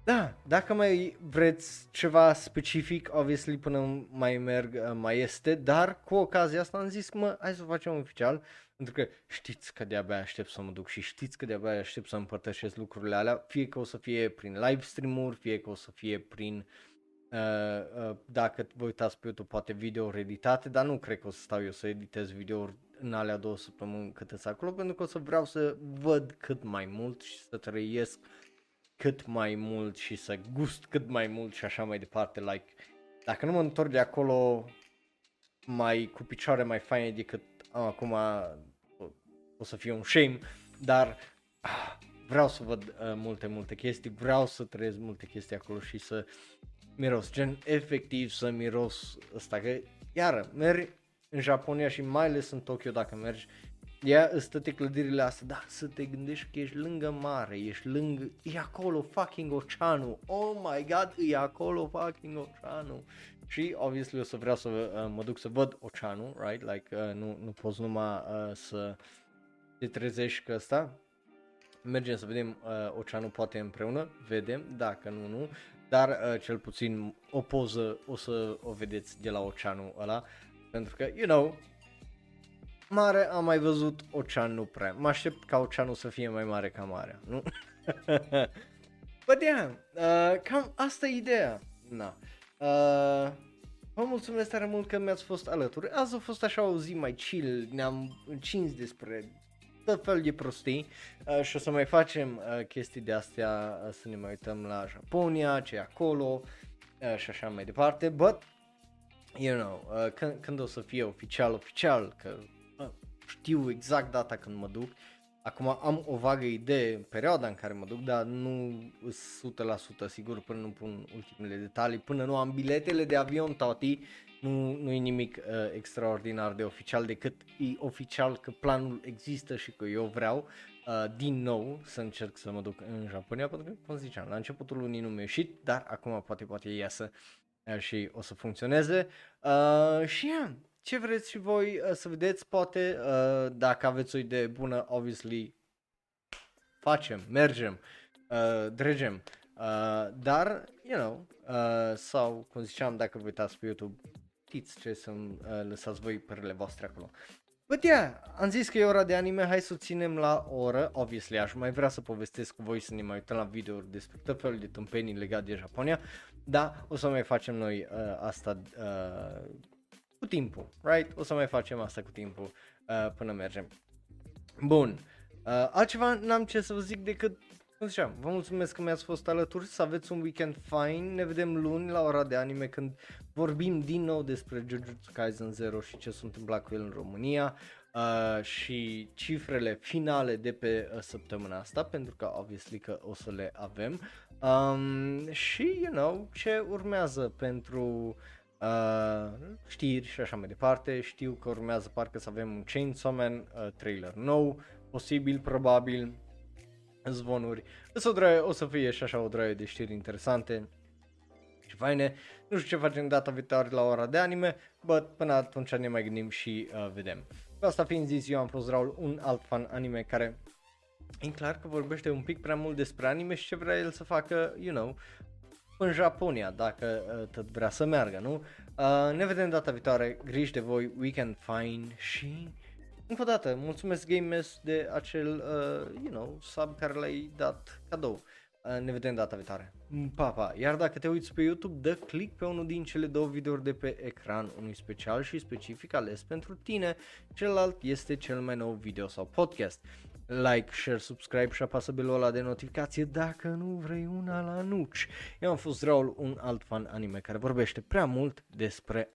da, dacă mai vreți ceva specific, obviously până mai merg uh, mai este, dar cu ocazia asta am zis, mă, hai să facem oficial, pentru că știți că de-abia aștept să mă duc și știți că de-abia aștept să împărtășesc lucrurile alea, fie că o să fie prin live stream-uri, fie că o să fie prin, uh, uh, dacă vă uitați pe YouTube, poate video editate, dar nu cred că o să stau eu să editez videouri în alea două săptămâni cât acolo, pentru că o să vreau să văd cât mai mult și să trăiesc cât mai mult și să gust cât mai mult și așa mai departe, like, dacă nu mă întorc de acolo mai cu picioare mai faine decât am acum o să fie un shame, dar ah, vreau să văd uh, multe, multe chestii, vreau să trăiesc multe chestii acolo și să miros, gen efectiv să miros ăsta, că iară, mergi în Japonia și mai ales în Tokyo dacă mergi, Ia îți toate clădirile astea, da, să te gândești că ești lângă mare, ești lângă, e acolo fucking oceanul, oh my god, e acolo fucking oceanul. Și obviously o să vreau să uh, mă duc să văd oceanul, right, like uh, nu, nu poți numai uh, să te trezești că asta. Mergem să vedem uh, oceanul poate împreună, vedem, dacă nu, nu, dar uh, cel puțin o poză o să o vedeți de la oceanul ăla, pentru că, you know, mare am mai văzut ocean nu prea. Mă aștept ca oceanul să fie mai mare ca marea, nu? <laughs> But yeah, uh, cam asta e ideea. Na. Uh, vă mulțumesc tare mult că mi-ați fost alături. Azi a fost așa o zi mai chill, ne-am încins despre tot fel de prostii uh, și o să mai facem uh, chestii de astea, uh, să ne mai uităm la Japonia, ce e acolo uh, și așa mai departe, but you know, uh, când, când o să fie oficial, oficial, că uh, știu exact data când mă duc, acum am o vagă idee în perioada în care mă duc, dar nu sunt 100% sigur până nu pun ultimele detalii, până nu am biletele de avion, tati, nu, nu e nimic uh, extraordinar de oficial decât e oficial că planul există și că eu vreau uh, din nou să încerc să mă duc în Japonia pentru că, cum ziceam, la începutul lunii nu mi-a ieșit, dar acum poate poate iasă uh, și o să funcționeze. Uh, și yeah, ce vreți și voi uh, să vedeți, poate uh, dacă aveți o idee bună, obviously facem, mergem, uh, dregem, uh, dar, you know, uh, sau, cum ziceam, dacă vă uitați pe YouTube, știți ce să-mi uh, lăsați voi părerile voastre acolo. But yeah, am zis că e ora de anime, hai să o ținem la oră, obviously aș mai vrea să povestesc cu voi să ne mai uităm la videouri despre tot felul de tâmpenii legate de Japonia, dar o să mai facem noi uh, asta uh, cu timpul, right? O să mai facem asta cu timpul uh, până mergem. Bun, uh, altceva n-am ce să vă zic decât cum ziceam, vă mulțumesc că mi-ați fost alături, să aveți un weekend fine, ne vedem luni la ora de anime când vorbim din nou despre Jujutsu Kaisen 0 și ce s-a întâmplat cu el în România uh, și cifrele finale de pe uh, săptămâna asta, pentru că obviously că o să le avem um, și, you know, ce urmează pentru uh, știri și așa mai departe, știu că urmează parcă să avem un Chainsaw Man uh, trailer nou, posibil, probabil, zvonuri. Însă o, draie, o să fie și așa o draie de știri interesante și faine. Nu știu ce facem data viitoare la ora de anime, but până atunci ne mai gândim și uh, vedem. Cu asta fiind zis, eu am fost Raul, un alt fan anime care e clar că vorbește un pic prea mult despre anime și ce vrea el să facă, you know, în Japonia, dacă uh, tot vrea să meargă, nu? Uh, ne vedem data viitoare, griji de voi, weekend fine și încă o dată, mulțumesc GameS de acel, uh, you know, sub care l-ai dat cadou. Uh, ne vedem data viitoare. Pa, pa. Iar dacă te uiți pe YouTube, dă click pe unul din cele două videouri de pe ecran, unul special și specific ales pentru tine, celălalt este cel mai nou video sau podcast. Like, share, subscribe și apasă belul ăla de notificație dacă nu vrei una la nuci. Eu am fost Raul, un alt fan anime care vorbește prea mult despre